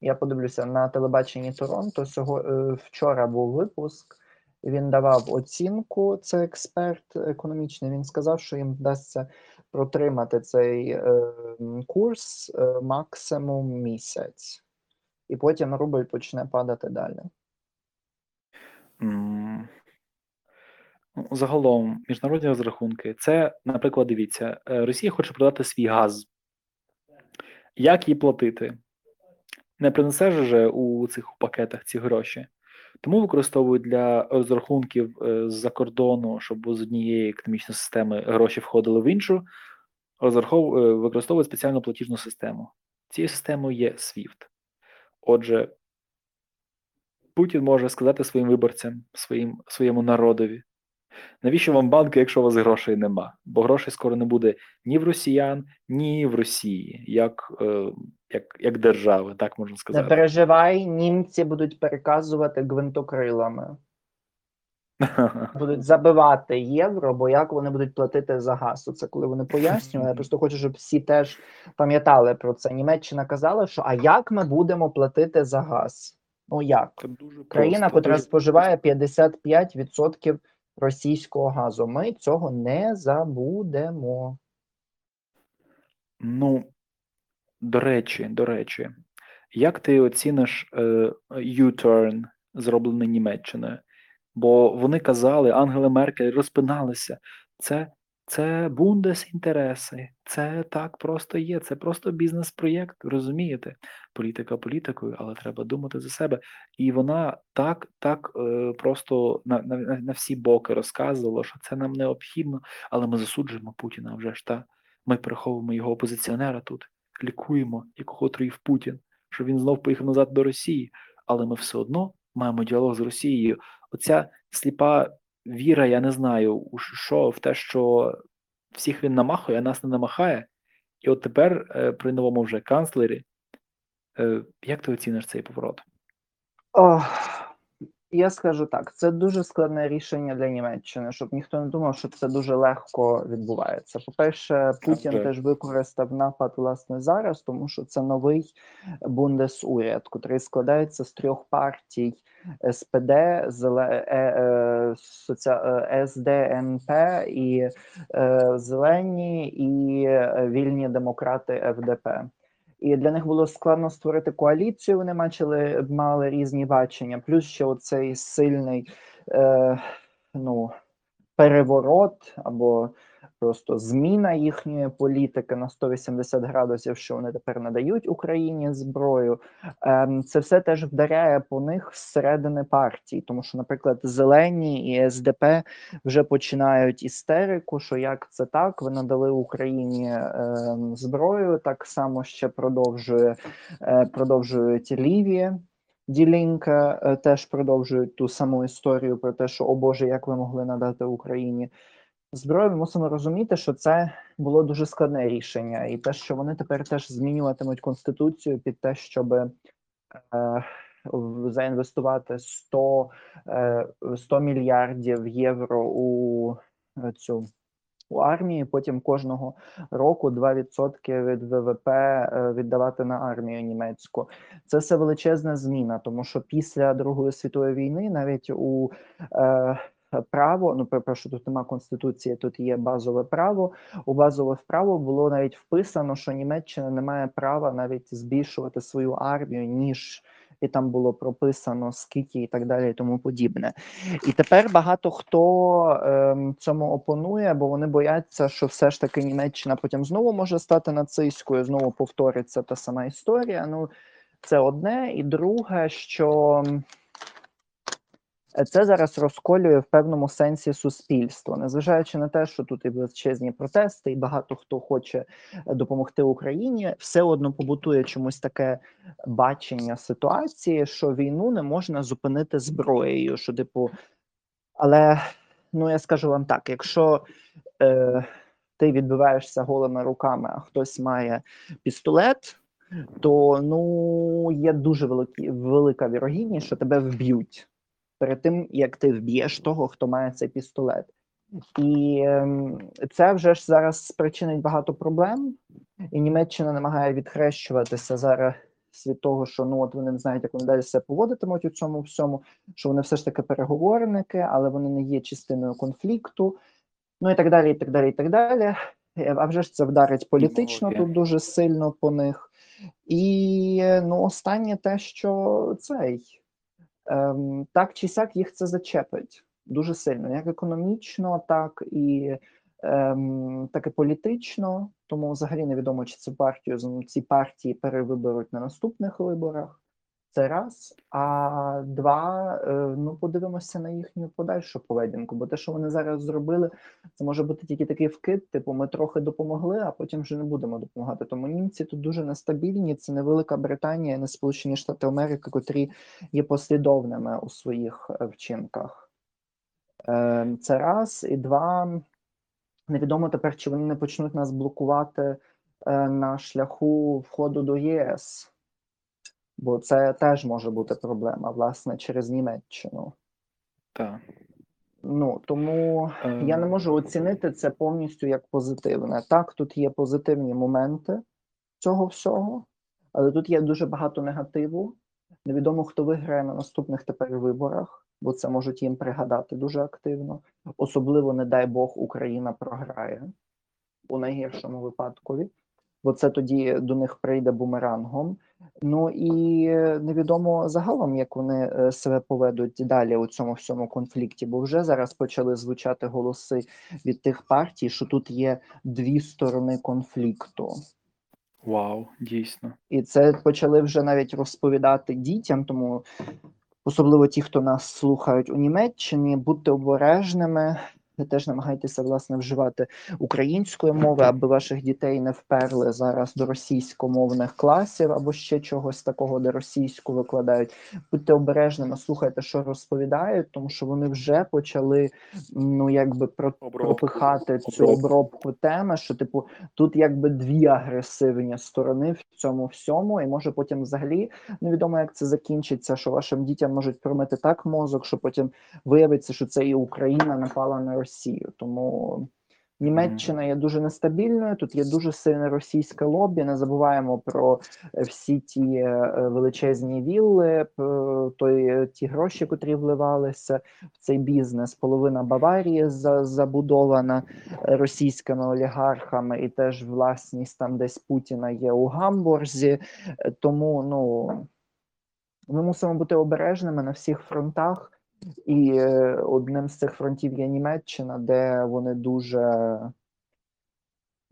Я подивлюся на телебаченні Торонто. Сього, е, вчора був випуск. Він давав оцінку. Це експерт економічний. Він сказав, що їм вдасться протримати цей е, курс е, максимум місяць, і потім рубль почне падати далі. Загалом, міжнародні розрахунки. Це, наприклад, дивіться, е, Росія хоче продати свій газ. Як їй платити? Не принесе ж же у цих пакетах ці гроші. Тому використовують для розрахунків е, з-за кордону, щоб з однієї економічної системи гроші входили в іншу, розрахов... е, використовують спеціальну платіжну систему. Цією системою є SWIFT. Отже, Путін може сказати своїм виборцям, своїм, своєму народові, навіщо вам банки, якщо у вас грошей нема? Бо грошей скоро не буде ні в росіян, ні в Росії, як, е, як, як держави, так можна сказати. Не переживай, німці будуть переказувати гвинтокрилами, будуть забивати євро, бо як вони будуть платити за газ? Це коли вони пояснюють. Я просто хочу, щоб всі теж пам'ятали про це. Німеччина казала, що а як ми будемо платити за газ? Ну як? Це дуже Країна, дуже споживає 55% російського газу. Ми цього не забудемо. Ну, до речі, до речі, як ти оціниш е, U-turn, зроблений Німеччиною? Бо вони казали, Ангела Меркель розпиналися. Це, це бундес-інтереси, це так просто є, це просто бізнес-проєкт, розумієте? Політика політикою, але треба думати за себе. І вона так, так е, просто на, на, на всі боки розказувала, що це нам необхідно, але ми засуджуємо Путіна вже ж та. Ми переховуємо його опозиціонера тут, лікуємо, якого отруїв Путін, що він знов поїхав назад до Росії. Але ми все одно маємо діалог з Росією. Оця сліпа віра, я не знаю, у що в те, що всіх він намахує, а нас не намахає. І от тепер е, при новому вже канцлері, е, як ти оціниш цей поворот? Ох, я скажу так: це дуже складне рішення для Німеччини, щоб ніхто не думав, що це дуже легко відбувається. По-перше, Путін вже ж. теж використав напад власне зараз, тому що це новий бундесуряд, котрий складається з трьох партій: СПД, е, е, соці- е, СДНП і Зелені, і вільні демократи ФДП. І для них було складно створити коаліцію. Вони мачили, мали різні бачення. Плюс ще оцей сильний е, ну, переворот або просто зміна їхньої політики на 180 градусів, що вони тепер надають Україні зброю. Ем, це все теж вдаряє по них зсередини партії, тому що, наприклад, зелені і СДП вже починають істерику, що як це так, ви надали Україні ем, зброю, так само ще продовжує е, продовжують Ліві. Ділінка е, теж продовжують ту саму історію про те, що о Боже, як ви могли надати Україні зброю. Ми мусимо розуміти, що це було дуже складне рішення, і те, що вони тепер теж змінюватимуть конституцію під те, щоб е, заінвестувати 100, е, 100 мільярдів євро у е, цю у армії. Потім кожного року 2% від ВВП е, віддавати на армію німецьку. Це все величезна зміна, тому що після Другої світової війни навіть у е, право, ну перепрошую, тут нема конституції, тут є базове право. У базове право було навіть вписано, що Німеччина не має права навіть збільшувати свою армію, ніж і там було прописано скільки і так далі, і тому подібне. І тепер багато хто ем, цьому опонує, бо вони бояться, що все ж таки Німеччина потім знову може стати нацистською, знову повториться та сама історія. Ну, це одне. І друге, що Е, Це зараз розколює в певному сенсі суспільство, незважаючи на те, що тут і величезні протести, і багато хто хоче е, допомогти Україні, все одно побутує чомусь таке бачення ситуації, що війну не можна зупинити зброєю. Що, типу, але ну я скажу вам так: якщо е, ти відбиваєшся голими руками, а хтось має пістолет, то ну є дуже великі, велика вірогідність, що тебе вб'ють перед тим, як ти вб'єш того, хто має цей пістолет. І ем, це вже ж зараз спричинить багато проблем, і Німеччина намагає відхрещуватися зараз від того, що ну от вони не знають, як вони далі себе поводитимуть у цьому всьому, що вони все ж таки переговорники, але вони не є частиною конфлікту, ну і так далі, і так далі, і так далі. Е, А вже ж це вдарить політично тут дуже сильно по них. І ну, останнє те, що цей ем, так чи сяк їх це зачепить дуже сильно, як економічно, так і, ем, так і політично. Тому взагалі невідомо, чи цю партію ці партії перевиберуть на наступних виборах. Це раз. А два, е, ну подивимося на їхню подальшу поведінку. Бо те, що вони зараз зробили, це може бути тільки такий вкид, типу, ми трохи допомогли, а потім вже не будемо допомагати. Тому німці тут дуже нестабільні. Це не Велика Британія, не Сполучені Штати Америки, котрі є послідовними у своїх е, вчинках. Е, Це раз. І два. Невідомо тепер, чи вони не почнуть нас блокувати на шляху входу до ЄС. Бо це теж може бути проблема, власне, через Німеччину. Так. Ну тому я не можу оцінити це повністю як позитивне. Так, тут є позитивні моменти цього всього, але тут є дуже багато негативу. Невідомо, хто виграє на наступних тепер виборах, бо це можуть їм пригадати дуже активно. Особливо, не дай Бог, Україна програє у найгіршому випадкові, бо це тоді до них прийде бумерангом. Ну і невідомо загалом, як вони е, себе поведуть далі у цьому всьому конфлікті, бо вже зараз почали звучати голоси від тих партій, що тут є дві сторони конфлікту. Вау, дійсно. І це почали вже навіть розповідати дітям, тому особливо ті, хто нас слухають у Німеччині, будьте обережними. Ви теж намагайтеся власне вживати української мови, аби ваших дітей не вперли зараз до російськомовних класів або ще чогось такого, де російську викладають. Будьте обережними, слухайте, що розповідають, тому що вони вже почали ну якби пропихати цю Обробку. обробку теми, що типу тут якби дві агресивні сторони в цьому всьому, і може потім взагалі невідомо, як це закінчиться, що вашим дітям можуть промити так мозок, що потім виявиться, що це і Україна напала на Росію. Тому Німеччина є дуже нестабільною. Тут є дуже сильне російське лобі. Не забуваємо про е, всі ті е, величезні вілли, той е, ті гроші, котрі вливалися в цей бізнес. Половина Баварії за, забудована російськими олігархами, і теж власність там десь Путіна є у Гамбурзі. Тому ну ми мусимо бути обережними на всіх фронтах. І е, одним з цих фронтів є Німеччина, де вони дуже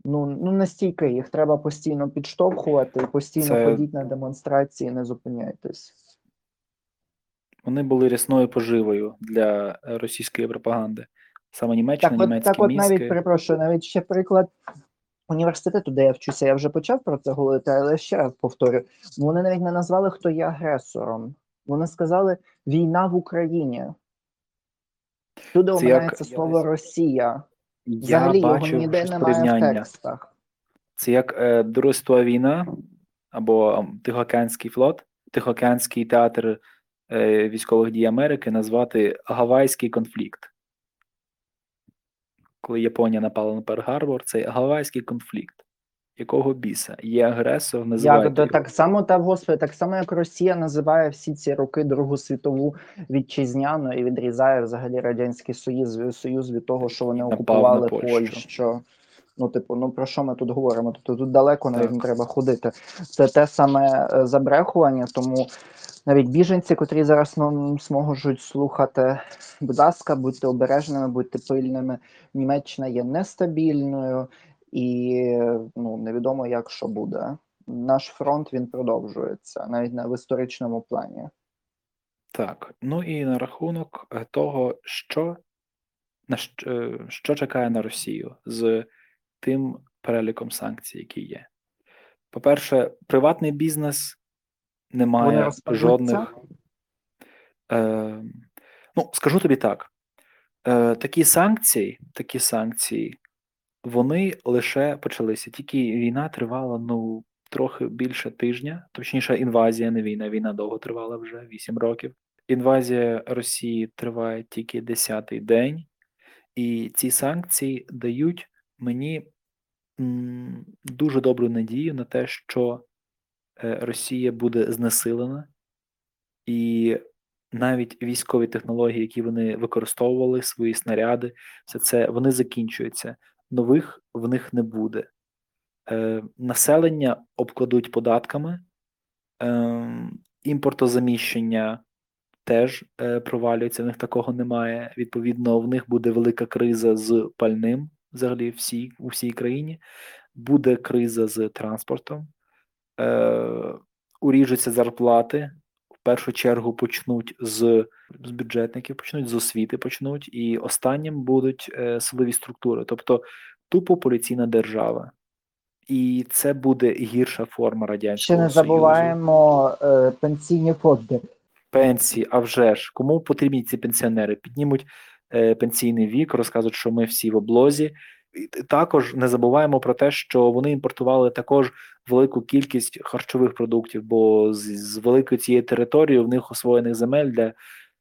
ну, ну настільки їх треба постійно підштовхувати і постійно Це- ходіть на демонстрації, не зупиняйтесь. Вони були рясною поживою для е, російської пропаганди. Саме Німеччина, Так, німецькі так, от мізки. навіть перепрошую, навіть ще приклад університету, де я вчуся, я вже почав про це говорити, але ще раз повторю. Вони навіть не назвали, хто є агресором. Вони сказали війна в Україні. Туди Це як- слово Росія. Я Взагалі його ніде немає в текстах. Це як е, Друга світова війна або м, Тихоокеанський флот, Тихоокеанський театр е, військових дій Америки назвати Гавайський конфлікт. Коли Японія напала на Перл-Гарбор, це Гавайський конфлікт. Якого біса? Є агресор, Як, називайте його. так само, та господи, так само як Росія називає всі ці роки Другу світову вітчизняною і відрізає взагалі радянський союз союз від того, що вони напав окупували Польщу. Польщу. Ну, типу, ну про що ми тут говоримо? Тобто тут далеко навіть Так. не треба ходити. Це те саме е, забрехування, тому навіть біженці, котрі зараз ну, зможуть слухати, будь ласка, будьте обережними, будьте пильними. Німеччина є нестабільною і ну, невідомо, як що буде. Наш фронт він продовжується навіть на в історичному плані. Так, ну і на рахунок е, того, що на що, е, що чекає на Росію з тим переліком санкцій, які є. По-перше, приватний бізнес не має жодних. Е, ну, скажу тобі так: е, такі санкції, такі санкції, вони лише почалися. Тільки війна тривала ну, трохи більше тижня, точніше, інвазія, не війна. Війна довго тривала вже 8 років. Інвазія Росії триває тільки 10-й день, і ці санкції дають мені дуже добру надію на те, що е, Росія буде знесилена, і навіть військові технології, які вони використовували, свої снаряди, все це вони закінчуються. Нових в них не буде. Е, Населення обкладуть податками, е, імпортозаміщення теж е, провалюється, в них такого немає. Відповідно, в них буде велика криза з пальним, взагалі всі, у всій країні, буде криза з транспортом, е, уріжуться зарплати. Першу чергу почнуть з, з бюджетників, почнуть з освіти, почнуть, і останнім будуть е, силові структури, тобто тупо поліційна держава. І це буде гірша форма радянського Ще не забуваємо е, пенсійні фонди. Пенсії, а вже ж, кому потрібні ці пенсіонери? Піднімуть е, пенсійний вік, розкажуть, що ми всі в облозі. Також не забуваємо про те, що вони імпортували також велику кількість харчових продуктів, бо з, з великої цієї території в них освоєних земель для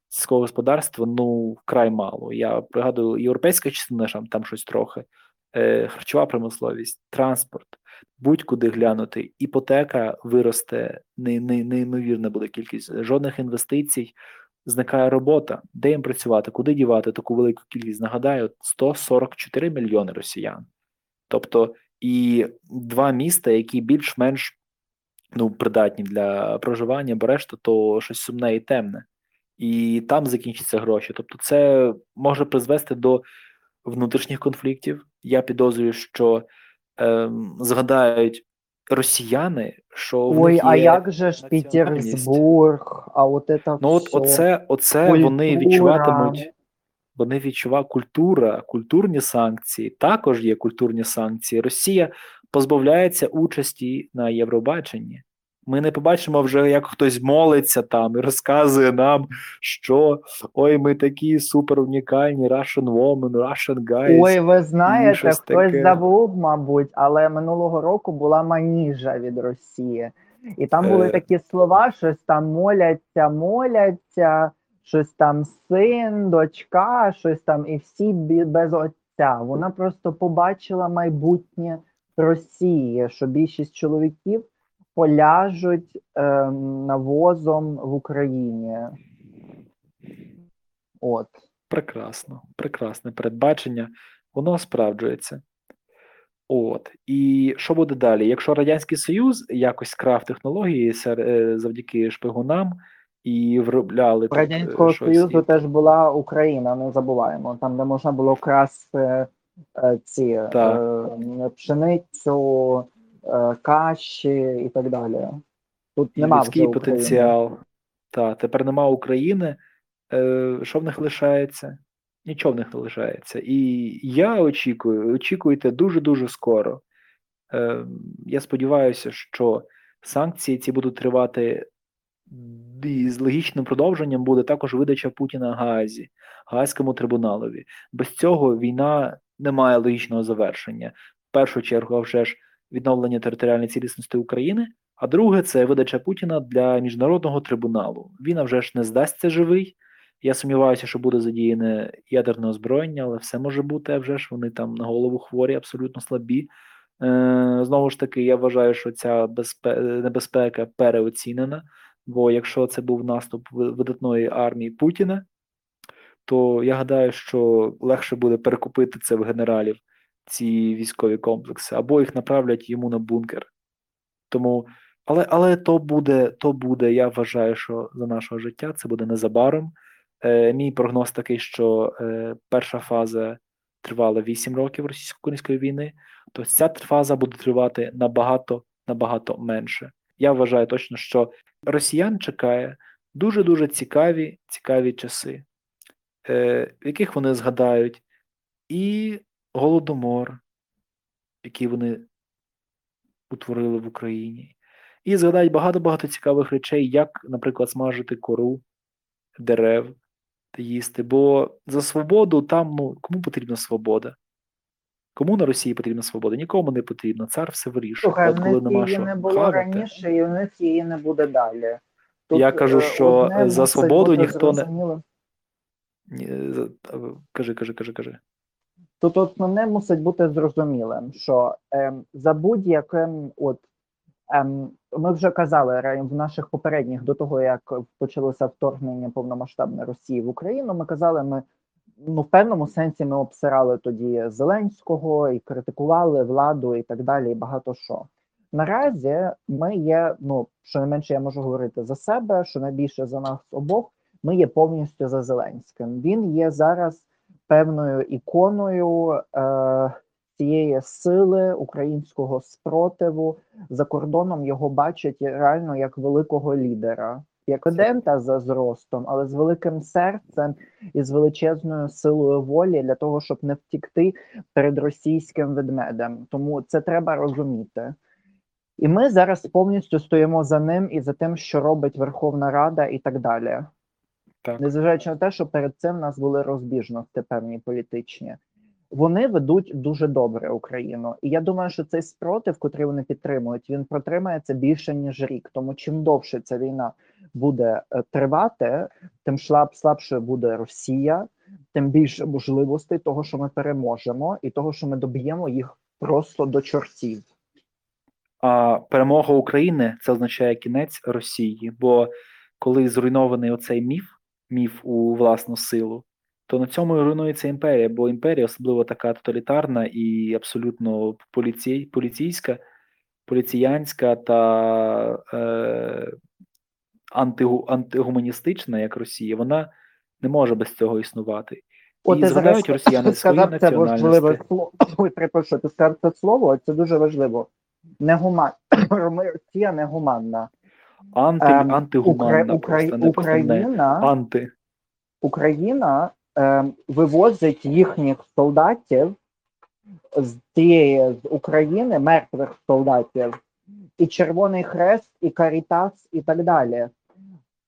сільського господарства ну вкрай мало. Я пригадую, європейська частина там, там щось трохи, е, харчова промисловість, транспорт, будь-куди глянути, іпотека виросте не, не, неймовірна буде кількість, жодних інвестицій, зникає робота. Де їм працювати, куди дівати таку велику кількість? Нагадаю, 144 мільйони росіян. Тобто і два міста, які більш-менш ну, придатні для проживання, бо решта то щось сумне і темне. І там закінчаться гроші. Тобто, це може призвести до внутрішніх конфліктів. Я підозрюю, що ем, згадають росіяни, що в Ой, них а є як же ж Пітерсбург? Петербург, а от це Ну, от все. оце, оце вони відчуватимуть. Вони відчувають культура, культурні санкції. Також є культурні санкції. Росія позбавляється участі на Євробаченні. Ми не побачимо вже, як хтось молиться там і розказує нам, що ой, ми такі супер унікальні Russian woman, Russian guys. Ой, ви знаєте, хтось таке. забув, мабуть, але минулого року була маніжа від Росії. І там були Е. такі слова: щось там моляться, моляться, щось там син, дочка, щось там, і всі без отця. Вона просто побачила майбутнє Росії, що більшість чоловіків поляжуть ем, навозом в Україні. От. Прекрасно, прекрасне передбачення, воно справджується. От. І що буде далі? Якщо Радянський Союз якось крав технології е, завдяки шпигунам і виробляли У е, Радянського щось Союзу і- теж була Україна, не забуваємо. Там, де можна було красти е, ці Так. е, пшеницю, е, каші і так далі. Тут нема людський вже України. потенціал. Так, тепер нема України. Е, що в них лишається? Нічого в них не лишається. І я очікую, очікуйте дуже-дуже скоро. Е, я сподіваюся, що санкції ці будуть тривати, і з логічним продовженням буде також видача Путіна Гаазі, Гаазькому трибуналові. Без цього війна не має логічного завершення. В першу чергу, а вже ж відновлення територіальної цілісності України. А друге це видача Путіна для міжнародного трибуналу. Він а вже ж не здасться живий. Я сумніваюся, що буде задіяне ядерне озброєння, але все може бути, а вже ж вони там на голову хворі, абсолютно слабі. Е, знову ж таки, я вважаю, що ця безпе... небезпека переоцінена. Бо якщо це був наступ видатної армії Путіна, то я гадаю, що легше буде перекупити це в генералів, ці військові комплекси, або їх направлять йому на бункер. Тому, але, але то буде, то буде, я вважаю, що за нашого життя це буде незабаром. Е, мій прогноз такий, що е, перша фаза тривала 8 років російсько-української війни, то ця фаза буде тривати набагато, набагато менше. Я вважаю точно, що росіян чекає дуже-дуже цікаві, цікаві часи, е, в яких вони згадають і Голодомор, який вони утворили в Україні, і згадають багато-багато цікавих речей, як, наприклад, смажити кору дерев та їсти. Бо за свободу там ну, кому потрібна свобода? Кому на Росії потрібна свобода? Нікому не потрібно. Цар все вирішує. Слухай, От в коли них нема її що не було хавати, раніше, і в них її не буде далі. Я кажу, е, що за свободу ніхто не- зрозуміло. Ні, за- кажи, кажи, кажи, кажи. Тут основне мусить бути зрозумілим, що ем, за будь-яким, от ем, ми вже казали в наших попередніх до того, як почалося вторгнення повномасштабне Росії в Україну. Ми казали, ми ну в певному сенсі ми обсирали тоді Зеленського і критикували владу і так далі, і багато що. Наразі ми є, ну що не менше, я можу говорити за себе, що найбільше за нас обох. Ми є повністю за Зеленським. Він є зараз певною іконою е, цієї сили українського спротиву. За кордоном його бачать реально як великого лідера, як студента за зростом, але з великим серцем і з величезною силою волі для того, щоб не втікти перед російським ведмедем. Тому це треба розуміти. І ми зараз повністю стоїмо за ним і за тим, що робить Верховна Рада, і так далі. Так. Незважаючи на те, що перед цим в нас були розбіжності певні політичні, вони ведуть дуже добре Україну. І я думаю, що цей спротив, котрий вони підтримують, він протримається більше ніж рік. Тому чим довше ця війна буде е, тривати, тим слабше буде Росія, тим більше можливостей того, що ми переможемо, і того, що ми доб'ємо їх просто до чортів. А перемога України це означає кінець Росії. Бо коли зруйнований оцей міф, міф у власну силу, то на цьому і руйнується імперія. Бо імперія, особливо така тоталітарна і абсолютно поліцій, поліційська, поліціянська та е, антигу, антигуманістична, як Росія, вона не може без цього існувати. От і згадають росіяни свої національності. слово. Ой, перепрошую, ти сказав це слово, це дуже важливо. Негуман... Росія негуманна. Анти, Ем, антигуманна Укра... просто, не просто не Україна, анти. Україна ем, вивозить їхніх солдатів з цієї з України, мертвих солдатів, і Червоний Хрест, і Карітас, і так далі.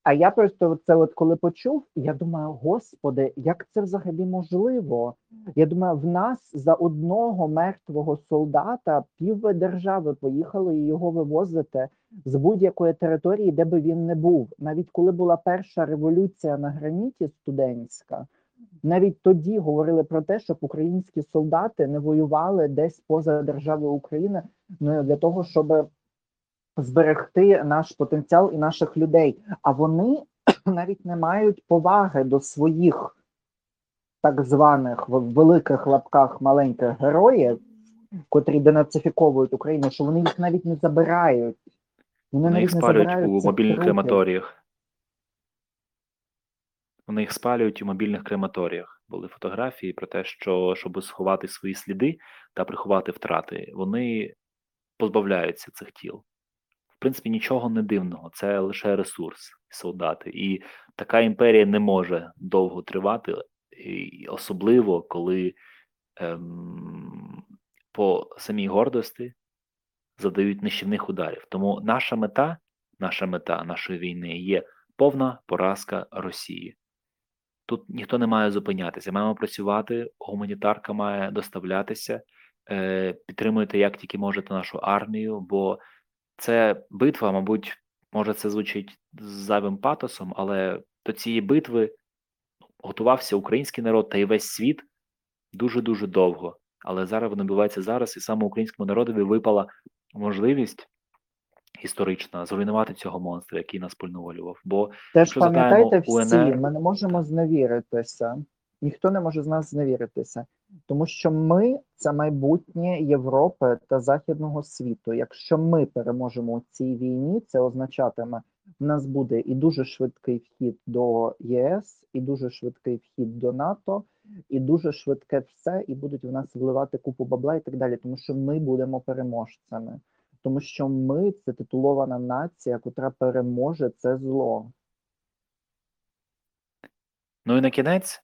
А я просто це от коли почув, я думаю, господи, як це взагалі можливо? Я думаю, в нас за одного мертвого солдата пів держави поїхали і його вивозити з будь-якої території, де би він не був. Навіть коли була перша революція на граніті студентська, навіть тоді говорили про те, щоб українські солдати не воювали десь поза державою України ну, для того, щоб зберегти наш потенціал і наших людей. А вони навіть не мають поваги до своїх так званих в великих лапках маленьких героїв, котрі денацифіковують Україну, що вони їх навіть не забирають. Вони їх не спалюють у мобільних трупів. крематоріях. Вони їх спалюють у мобільних крематоріях. Були фотографії про те, що щоб сховати свої сліди та приховати втрати, вони позбавляються цих тіл. В принципі, нічого не дивного, це лише ресурс, солдати. І така імперія не може довго тривати, і особливо коли ем, по самій гордості задають нищівних ударів. Тому наша мета, наша мета нашої війни є повна поразка Росії. Тут ніхто не має зупинятися. Маємо працювати, гуманітарка має доставлятися. Е, підтримуйте як тільки можете нашу армію, бо це битва, мабуть, може це звучить з зайвим патосом, але до цієї битви готувався український народ та й весь світ дуже дуже довго. Але зараз воно відбувається зараз, і саме українському народові випала можливість історична зруйнувати цього монстра, який нас поневолював. Бо Теж пам'ятайте всі, ми не можемо зневіритися. Ніхто не може з нас зневіритися, тому що ми це майбутнє Європи та західного світу. Якщо ми переможемо у цій війні, це означатиме, в нас буде і дуже швидкий вхід до ЄС, і дуже швидкий вхід до НАТО, і дуже швидке все, і будуть в нас вливати купу бабла і так далі, тому що ми будемо переможцями, тому що ми це титулована нація, котра переможе це зло. Ну і на кінець,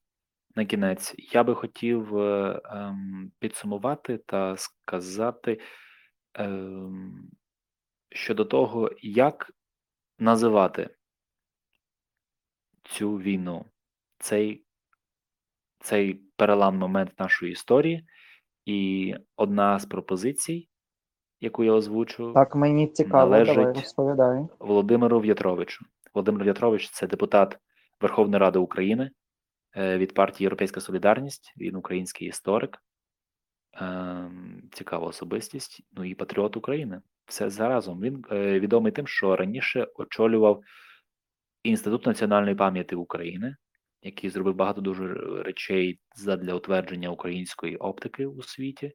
на кінець, я би хотів е, ем, підсумувати та сказати ем, щодо того, як називати цю війну, цей, цей переламний момент нашої історії. І одна з пропозицій, яку я озвучу, Так, мені цікаво, давай належить розповідай. Володимиру В'ятровичу. Володимир В'ятрович це депутат Верховної Ради України від партії Європейська Солідарність. Він український історик, ем, цікава особистість, ну і патріот України. Все заразом. Він е, відомий тим, що раніше очолював Інститут національної пам'яті України, який зробив багато дуже речей для утвердження української оптики у світі.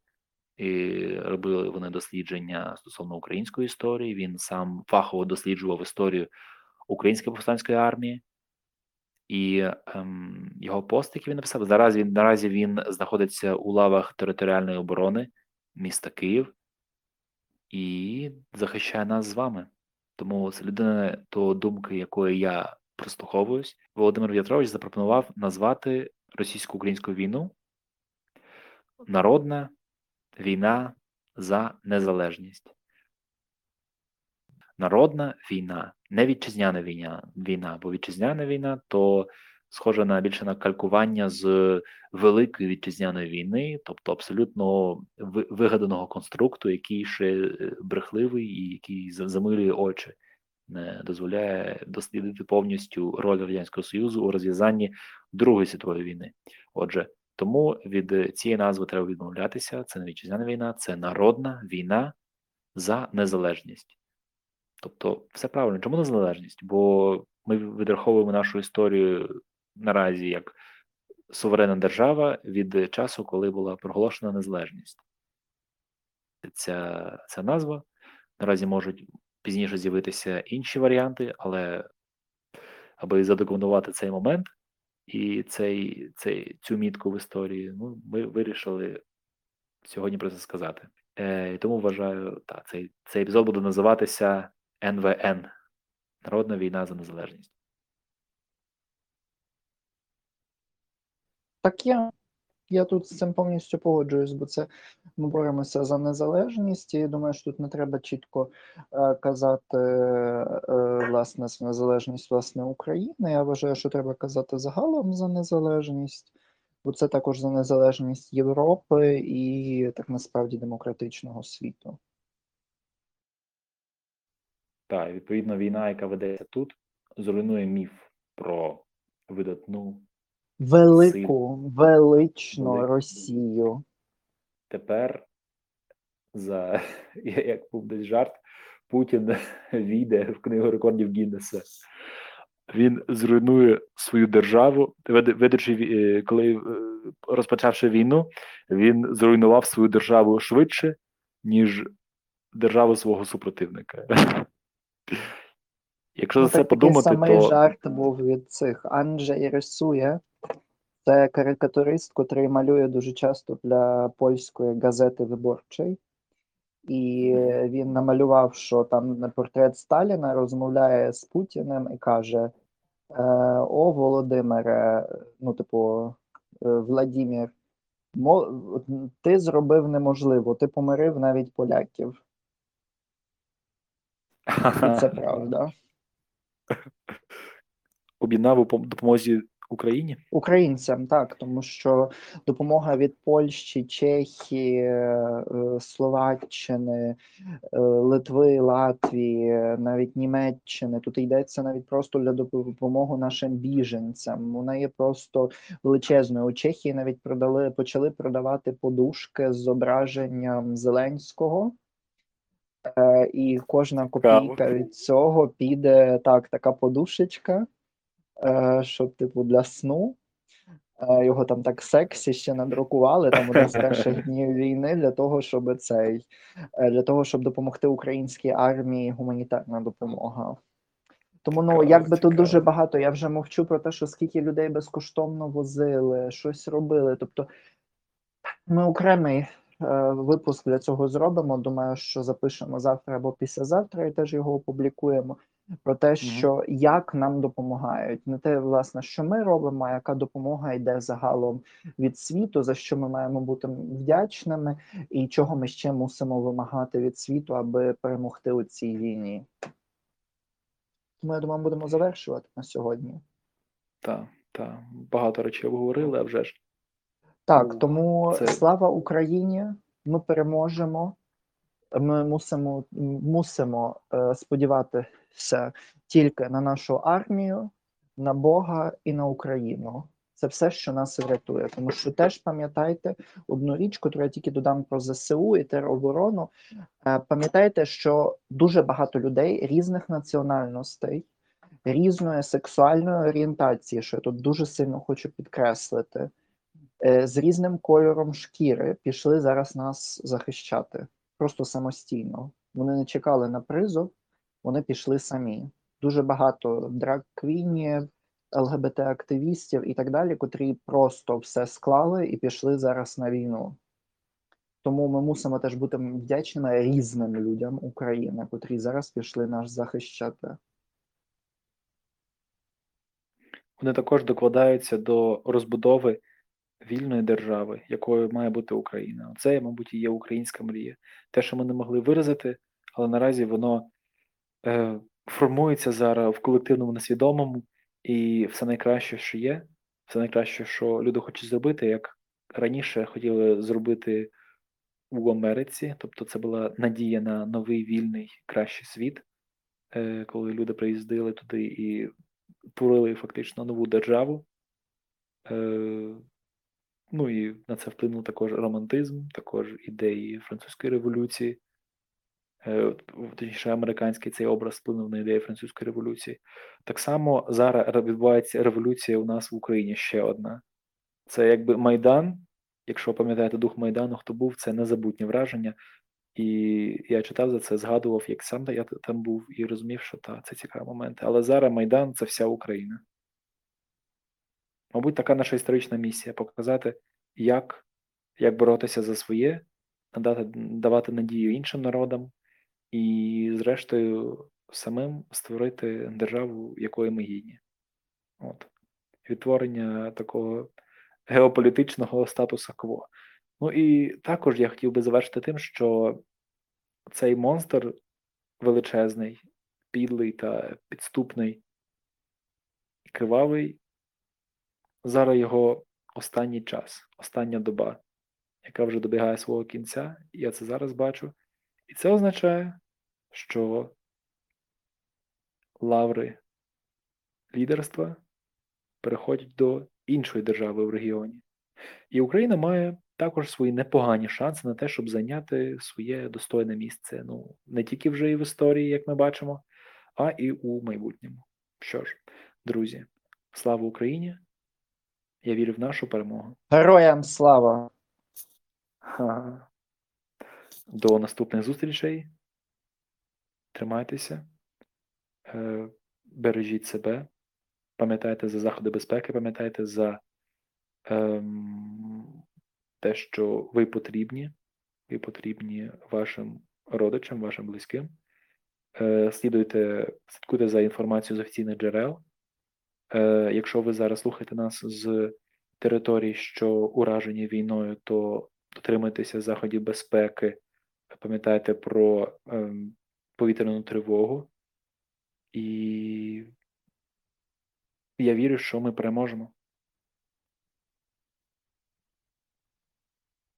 І робили вони дослідження стосовно української історії. Він сам фахово досліджував історію української повстанської армії, і ем, його пост, який він написав, зараз він наразі він знаходиться у лавах територіальної оборони міста Київ і захищає нас з вами. Тому це людина, до думки якої я прислуховуюсь, Володимир В'ятрович запропонував назвати російсько-українську війну народна війна за незалежність. Народна війна, не вітчизняна війна, війна, бо вітчизняна війна то схоже на більше на калькування з великої вітчизняної війни, тобто абсолютно вигаданого конструкту, який ще е, брехливий і який замилює очі, не дозволяє дослідити повністю роль Радянського Союзу у розв'язанні Другої світової війни. Отже, тому від цієї назви треба відмовлятися. Це не вітчизняна війна, це народна війна за незалежність. Тобто, все правильно. Чому незалежність? Бо ми відраховуємо нашу історію наразі як суверенна держава від часу, коли була проголошена незалежність. Ця, ця назва наразі можуть пізніше з'явитися інші варіанти, але аби задокументувати цей момент і цей, цей, цю мітку в історії, ну, ми вирішили сьогодні про це сказати. Е, і тому вважаю, та, цей, цей епізод буде називатися НВН Народна війна за незалежність. Так я, я тут з цим повністю погоджуюсь, бо це ми боремося за незалежність, і думаю, що тут не треба чітко е, казати е, власне за незалежність власне України. Я вважаю, що треба казати загалом за незалежність, бо це також за незалежність Європи і так насправді демократичного світу. Так, відповідно, війна, яка ведеться тут, зруйнує міф про видатну Велику, величну Велику. Росію. тепер за як був десь жарт, Путін війде в книгу рекордів Гіннеса. Він зруйнує свою державу, ведучи, е, коли е, розпочавши війну, він зруйнував свою державу швидше, ніж державу свого супротивника. Якщо Ну, за це так, такий подумати, самий то жарт був від цих. Анджей рисує. Це карикатурист, котрий малює дуже часто для польської газети виборчої. І він намалював, що там портрет Сталіна розмовляє з Путіним і каже: е, О, Володимире, ну, типу, е, Владімір, ти зробив неможливо, ти помирив навіть поляків. І це правда. Об'єднав у допомозі Україні. Українцям, так, тому що допомога від Польщі, Чехії, е, Словаччини, е, Литви, Латвії, навіть Німеччини. Тут йдеться навіть просто для допомоги нашим біженцям. Вона є просто величезною. У Чехії навіть продали, почали продавати подушки з зображенням Зеленського. Е, І кожна копійка від цього піде так, така подушечка, е, щоб, типу, для сну. Е, Його там так сексі ще надрукували, там один з перших днів війни для того, щоб цей для того, щоб допомогти українській армії гуманітарна допомога. Тому ну Цікаво, якби тут дуже багато. Я вже мовчу про те, що скільки людей безкоштовно возили, щось робили. Тобто ми окремий випуск для цього зробимо. Думаю, що запишемо завтра або післязавтра і теж його опублікуємо. про те, що як нам допомагають, не те, власне, що ми робимо, а яка допомога йде загалом від світу, за що ми маємо бути вдячними, і чого ми ще мусимо вимагати від світу, аби перемогти у цій війні. Тому я думаю, будемо завершувати на сьогодні. Так, так. Багато речей обговорили, а вже ж. Так, тому це- слава Україні! Ми переможемо. Ми мусимо, мусимо е, сподіватися тільки на нашу армію, на Бога і на Україну. Це все, що нас врятує. Тому що теж пам'ятайте одну річ, яку я тільки додам про ЗСУ і тероборону. Е, Пам'ятайте, що дуже багато людей різних національностей, різної сексуальної орієнтації, що я тут дуже сильно хочу підкреслити, з різним кольором шкіри пішли зараз нас захищати просто самостійно. Вони не чекали на призов, вони пішли самі. Дуже багато драг-квінів, ЛГБТ-активістів і так далі, котрі просто все склали і пішли зараз на війну. Тому ми мусимо теж бути вдячними різним людям України, котрі зараз пішли нас захищати. Вони також докладаються до розбудови вільної держави, якою має бути Україна. Це, мабуть, і є українська мрія. Те, що ми не могли виразити, але наразі воно е, формується зараз в колективному несвідомому, і все найкраще, що є, все найкраще, що люди хочуть зробити, як раніше хотіли зробити у Америці, тобто це була надія на новий вільний кращий світ, е, коли люди приїздили туди і творили фактично нову державу. Е, Ну і на це вплинув також романтизм, також ідеї французької революції. Е, Точніше, американський цей образ вплинув на ідеї французької революції. Так само зараз відбувається революція у нас в Україні ще одна. Це якби Майдан. Якщо пам'ятаєте дух Майдану, хто був, це незабутнє враження. І я читав за це, згадував, як сам я там був, і розумів, що та, це цікаві моменти. Але зараз Майдан це вся Україна. Мабуть, така наша історична місія показати, як як боротися за своє, надати, давати надію іншим народам, і, зрештою, самим створити державу, якої ми гідні. От. Відтворення такого геополітичного статусу кво. Ну і також я хотів би завершити тим, що цей монстр величезний, підлий та підступний кривавий. Зараз його останній час, остання доба, яка вже добігає свого кінця, і я це зараз бачу. І це означає, що лаври лідерства переходять до іншої держави в регіоні. І Україна має також свої непогані шанси на те, щоб зайняти своє достойне місце. Ну, не тільки вже і в історії, як ми бачимо, а і у майбутньому. Що ж, друзі, слава Україні! Я вірю в нашу перемогу. Героям слава! Ха. До наступних зустрічей. Тримайтеся, е, бережіть себе, пам'ятайте за заходи безпеки, пам'ятайте за ем, те, що ви потрібні, ви потрібні вашим родичам, вашим близьким. Е, слідуйте, слідкуйте за інформацією з офіційних джерел. Е, Якщо ви зараз слухаєте нас з територій, що уражені війною, то дотримуйтеся заходів безпеки, пам'ятайте про ем, повітряну тривогу, і я вірю, що ми переможемо.